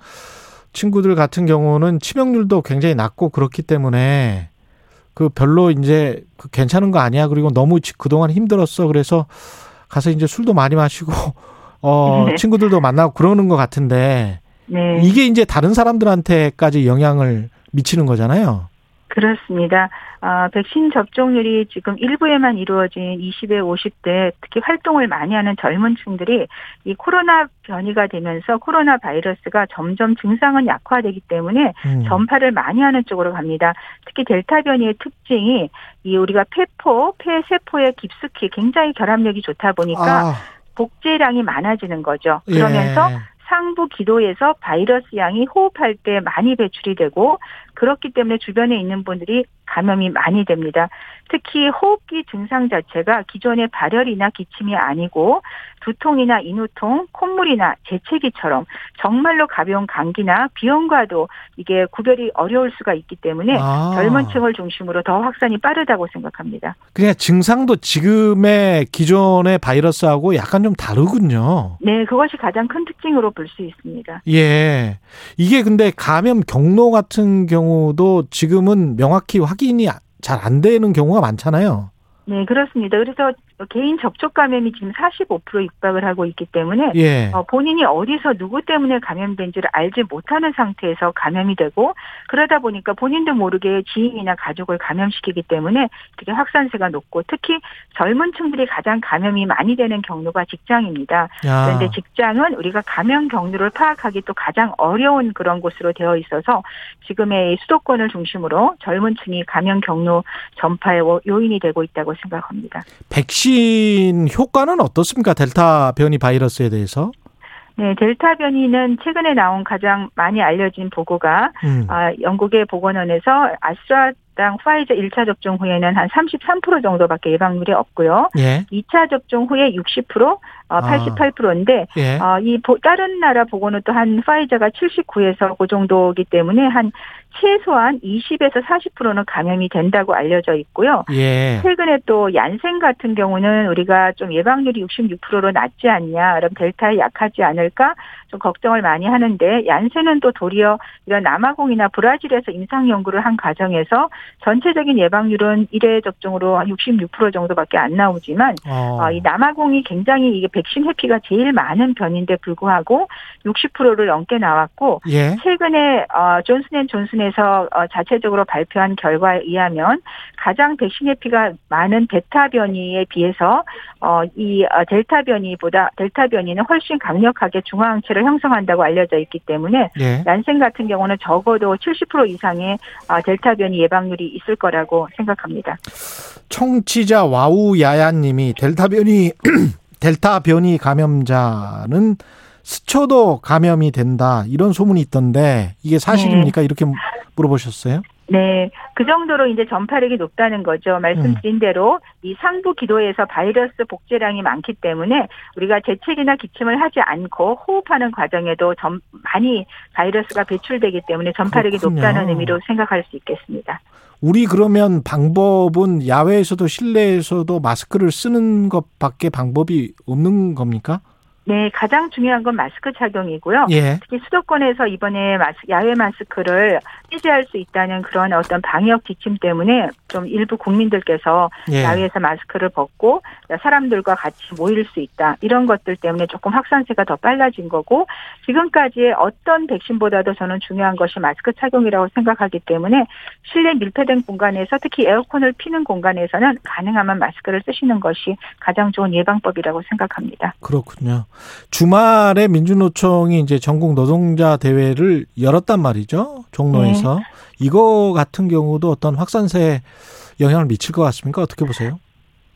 친구들 같은 경우는 치명률도 굉장히 낮고 그렇기 때문에 그 별로 이제 그 괜찮은 거 아니야. 그리고 너무 지- 그동안 힘들었어. 그래서 가서 이제 술도 많이 마시고 어 네. 친구들도 만나고 그러는 것 같은데 네. 이게 이제 다른 사람들한테까지 영향을 미치는 거잖아요. 그렇습니다. 아, 백신 접종률이 지금 일부에만 이루어진 20대, 50대 특히 활동을 많이 하는 젊은 층들이 이 코로나 변이가 되면서 코로나 바이러스가 점점 증상은 약화되기 때문에 음. 전파를 많이 하는 쪽으로 갑니다. 특히 델타 변이의 특징이 이 우리가 폐포, 폐세포에 깊숙이 굉장히 결합력이 좋다 보니까 아, 복제량이 많아지는 거죠. 예. 그러면서 상부 기도에서 바이러스 양이 호흡할 때 많이 배출이 되고 그렇기 때문에 주변에 있는 분들이 감염이 많이 됩니다. 특히 호흡기 증상 자체가 기존의 발열이나 기침이 아니고 두통이나 인후통, 콧물이나 재채기처럼 정말로 가벼운 감기나 비염과도 이게 구별이 어려울 수가 있기 때문에 아. 젊은 층을 중심으로 더 확산이 빠르다고 생각합니다. 그냥 증상도 지금의 기존의 바이러스하고 약간 좀 다르군요. 네, 그것이 가장 큰 특징으로 볼 수 있습니다. 예. 이게 근데 감염 경로 같은 경우 도 지금은 명확히 확인이 잘 안 되는 경우가 많잖아요. 네, 그렇습니다. 그래서 개인 접촉 감염이 지금 45% 육박을 하고 있기 때문에 예. 어, 본인이 어디서 누구 때문에 감염된지를 알지 못하는 상태에서 감염이 되고 그러다 보니까 본인도 모르게 지인이나 가족을 감염시키기 때문에 되게 확산세가 높고 특히 젊은 층들이 가장 감염이 많이 되는 경로가 직장입니다. 야. 그런데 직장은 우리가 감염 경로를 파악하기 또 가장 어려운 그런 곳으로 되어 있어서 지금의 이 수도권을 중심으로 젊은 층이 감염 경로 전파의 요인이 되고 있다고 생각합니다. 백신 효과는 어떻습니까? 델타 변이 바이러스에 대해서? 네, 델타 변이는 최근에 나온 가장 많이 알려진 보고가 음. 아, 영국의 보건원에서 아스트라당 파이저 1차 접종 후에는 한 33% 정도밖에 예방률이 없고요. 예. 2차 접종 후에 60%, 어, 88%인데 예. 어, 이 보- 다른 나라 보고는 또 한 파이저가 79에서 그 정도이기 때문에 한 최소한 20에서 40%는 감염이 된다고 알려져 있고요. 예. 최근에 또 얀센 같은 경우는 우리가 좀 예방률이 66%로 낮지 않냐, 그럼 델타에 약하지 않을까 좀 걱정을 많이 하는데 얀센은 또 도리어 이런 남아공이나 브라질에서 임상 연구를 한 과정에서 전체적인 예방률은 1회 접종으로 한 66% 정도밖에 안 나오지만 어. 어, 이 남아공이 굉장히 이게 백신 회피가 제일 많은 변인데 불구하고 60%를 넘게 나왔고 예. 최근에 어, 존슨앤존슨에서 어, 자체적으로 발표한 결과에 의하면 가장 백신 회피가 많은 베타 변이에 비해서 어, 이 어, 델타 변이보다 델타 변이는 훨씬 강력하게 중화항체를 형성한다고 알려져 있기 때문에 예. 얀센 같은 경우는 적어도 70% 이상의 어, 델타 변이 예방률이 있을 거라고 생각합니다. 청취자 와우 야야님이 델타 변이 델타 변이 감염자는 스쳐도 감염이 된다 이런 소문이 있던데 이게 사실입니까? 이렇게 물어보셨어요. 네, 그 정도로 이제 전파력이 높다는 거죠. 말씀드린 대로 이 상부 기도에서 바이러스 복제량이 많기 때문에 우리가 재채기나 기침을 하지 않고 호흡하는 과정에도 전, 많이 바이러스가 배출되기 때문에 전파력이 그렇군요. 높다는 의미로 생각할 수 있겠습니다. 우리 그러면 방법은 야외에서도 실내에서도 마스크를 쓰는 것밖에 방법이 없는 겁니까? 네, 가장 중요한 건 마스크 착용이고요. 예. 특히 수도권에서 이번에 마스, 야외 마스크를 해제할 수 있다는 그런 어떤 방역 지침 때문에 좀 일부 국민들께서 예. 야외에서 마스크를 벗고 사람들과 같이 모일 수 있다. 이런 것들 때문에 조금 확산세가 더 빨라진 거고 지금까지의 어떤 백신보다도 저는 중요한 것이 마스크 착용이라고 생각하기 때문에 실내 밀폐된 공간에서 특히 에어컨을 피는 공간에서는 가능하면 마스크를 쓰시는 것이 가장 좋은 예방법이라고 생각합니다. 그렇군요. 주말에 민주노총이 이제 전국 노동자 대회를 열었단 말이죠. 종로에서. 이거 같은 경우도 어떤 확산세에 영향을 미칠 것 같습니까? 어떻게 보세요?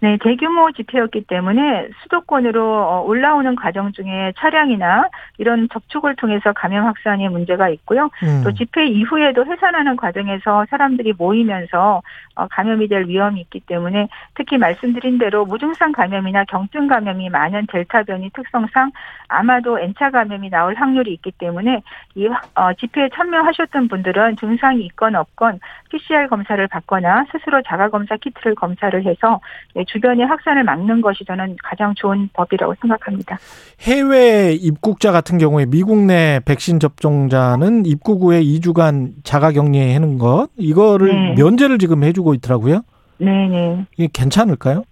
네, 대규모 집회였기 때문에 수도권으로 어, 올라오는 과정 중에 차량이나 이런 접촉을 통해서 감염 확산의 문제가 있고요. 음. 또 집회 이후에도 해산하는 과정에서 사람들이 모이면서 어, 감염이 될 위험이 있기 때문에 특히 말씀드린 대로 무증상 감염이나 경증 감염이 많은 델타 변이 특성상 아마도 N차 감염이 나올 확률이 있기 때문에 이 어, 집회에 참여하셨던 분들은 증상이 있건 없건 PCR 검사를 받거나 스스로 자가 검사 키트를 검사를 해서 네, 주변의 확산을 막는 것이 저는 가장 좋은 법이라고 생각합니다. 해외 입국자 같은 경우에 미국 내 백신 접종자는 입국 후에 2주간 자가 격리해 하는 것 이거를 네. 면제를 지금 해주고 있더라고요. 네네. 이게 괜찮을까요?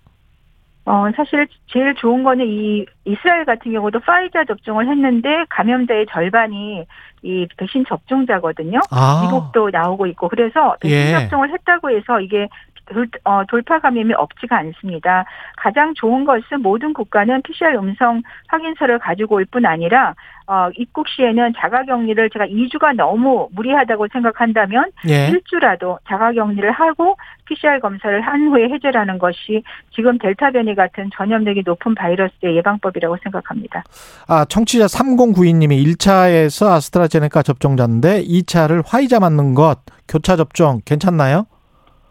어, 사실 제일 좋은 거는 이 이스라엘 같은 경우도 파이자 접종을 했는데 감염자의 절반이 이 백신 접종자거든요. 아. 미국도 나오고 있고 그래서 백신 예. 접종을 했다고 해서 이게 돌, 어, 돌파 감염이 없지가 않습니다. 가장 좋은 것은 모든 국가는 PCR 음성 확인서를 가지고 올 뿐 아니라 어, 입국 시에는 자가격리를 제가 2주가 너무 무리하다고 생각한다면 예. 일주라도 자가격리를 하고 PCR 검사를 한 후에 해제라는 것이 지금 델타 변이 같은 전염력이 높은 바이러스의 예방법이라고 생각합니다. 아, 청취자 3092님이 1차에서 아스트라제네카 접종자인데 2차를 화이자 맞는 것 교차 접종 괜찮나요?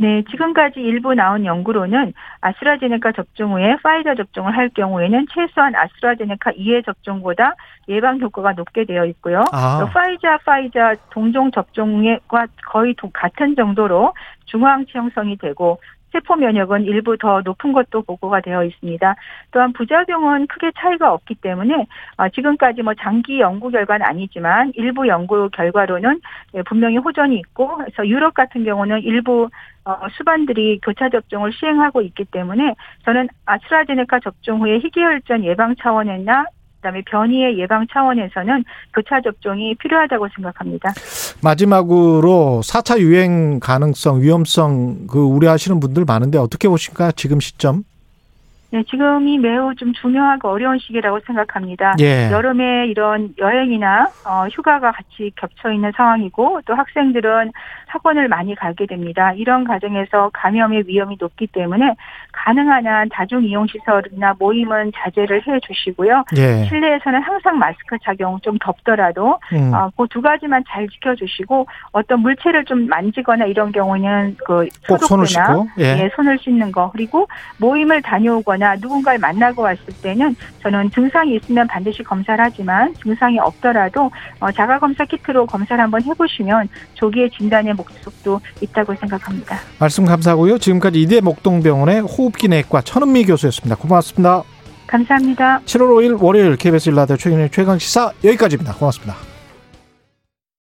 네, 지금까지 일부 나온 연구로는 아스트라제네카 접종 후에 파이자 접종을 할 경우에는 최소한 아스트라제네카 2회 접종보다 예방 효과가 높게 되어 있고요. 아. 또 파이자, 파이자 동종 접종과 거의 도- 같은 정도로 중화항체 형성이 되고 세포 면역은 일부 더 높은 것도 보고가 되어 있습니다. 또한 부작용은 크게 차이가 없기 때문에 어, 지금까지 뭐 장기 연구 결과는 아니지만 일부 연구 결과로는 예, 분명히 호전이 있고 그래서 유럽 같은 경우는 일부 어, 수반들이 교차 접종을 시행하고 있기 때문에 저는 아스트라제네카 접종 후에 희귀혈전 예방 차원이나 그다음에 변이의 예방 차원에서는 교차 접종이 필요하다고 생각합니다. 마지막으로 4차 유행 가능성, 위험성 그 우려하시는 분들 많은데 어떻게 보십니까? 지금 시점? 네, 지금이 매우 좀 중요하고 어려운 시기라고 생각합니다. 예. 여름에 이런 여행이나 어, 휴가가 같이 겹쳐 있는 상황이고 또 학생들은 학원을 많이 가게 됩니다. 이런 과정에서 감염의 위험이 높기 때문에 가능한 한 다중 이용 시설이나 모임은 자제를 해 주시고요. 예. 실내에서는 항상 마스크 착용 좀 덥더라도 음. 어, 그두 가지만 잘 지켜 주시고 어떤 물체를 좀 만지거나 이런 경우는 그꼭 손을 소독제나 씻고, 예. 예, 손을 씻는 거 그리고 모임을 다녀오거나 누군가를 만나고 왔을 때는 저는 증상이 있으면 반드시 검사를 하지만 증상이 없더라도 어, 자가 검사 키트로 검사를 한번 해보시면 조기에 진단의 목적도 있다고 생각합니다. 말씀 감사하고요. 지금까지 이대 목동병원의 호흡기 내과 천은미 교수였습니다. 고맙습니다. 감사합니다. 7월 5일 월요일 KBS 일라디오 최근의 최강 시사 여기까지입니다. 고맙습니다.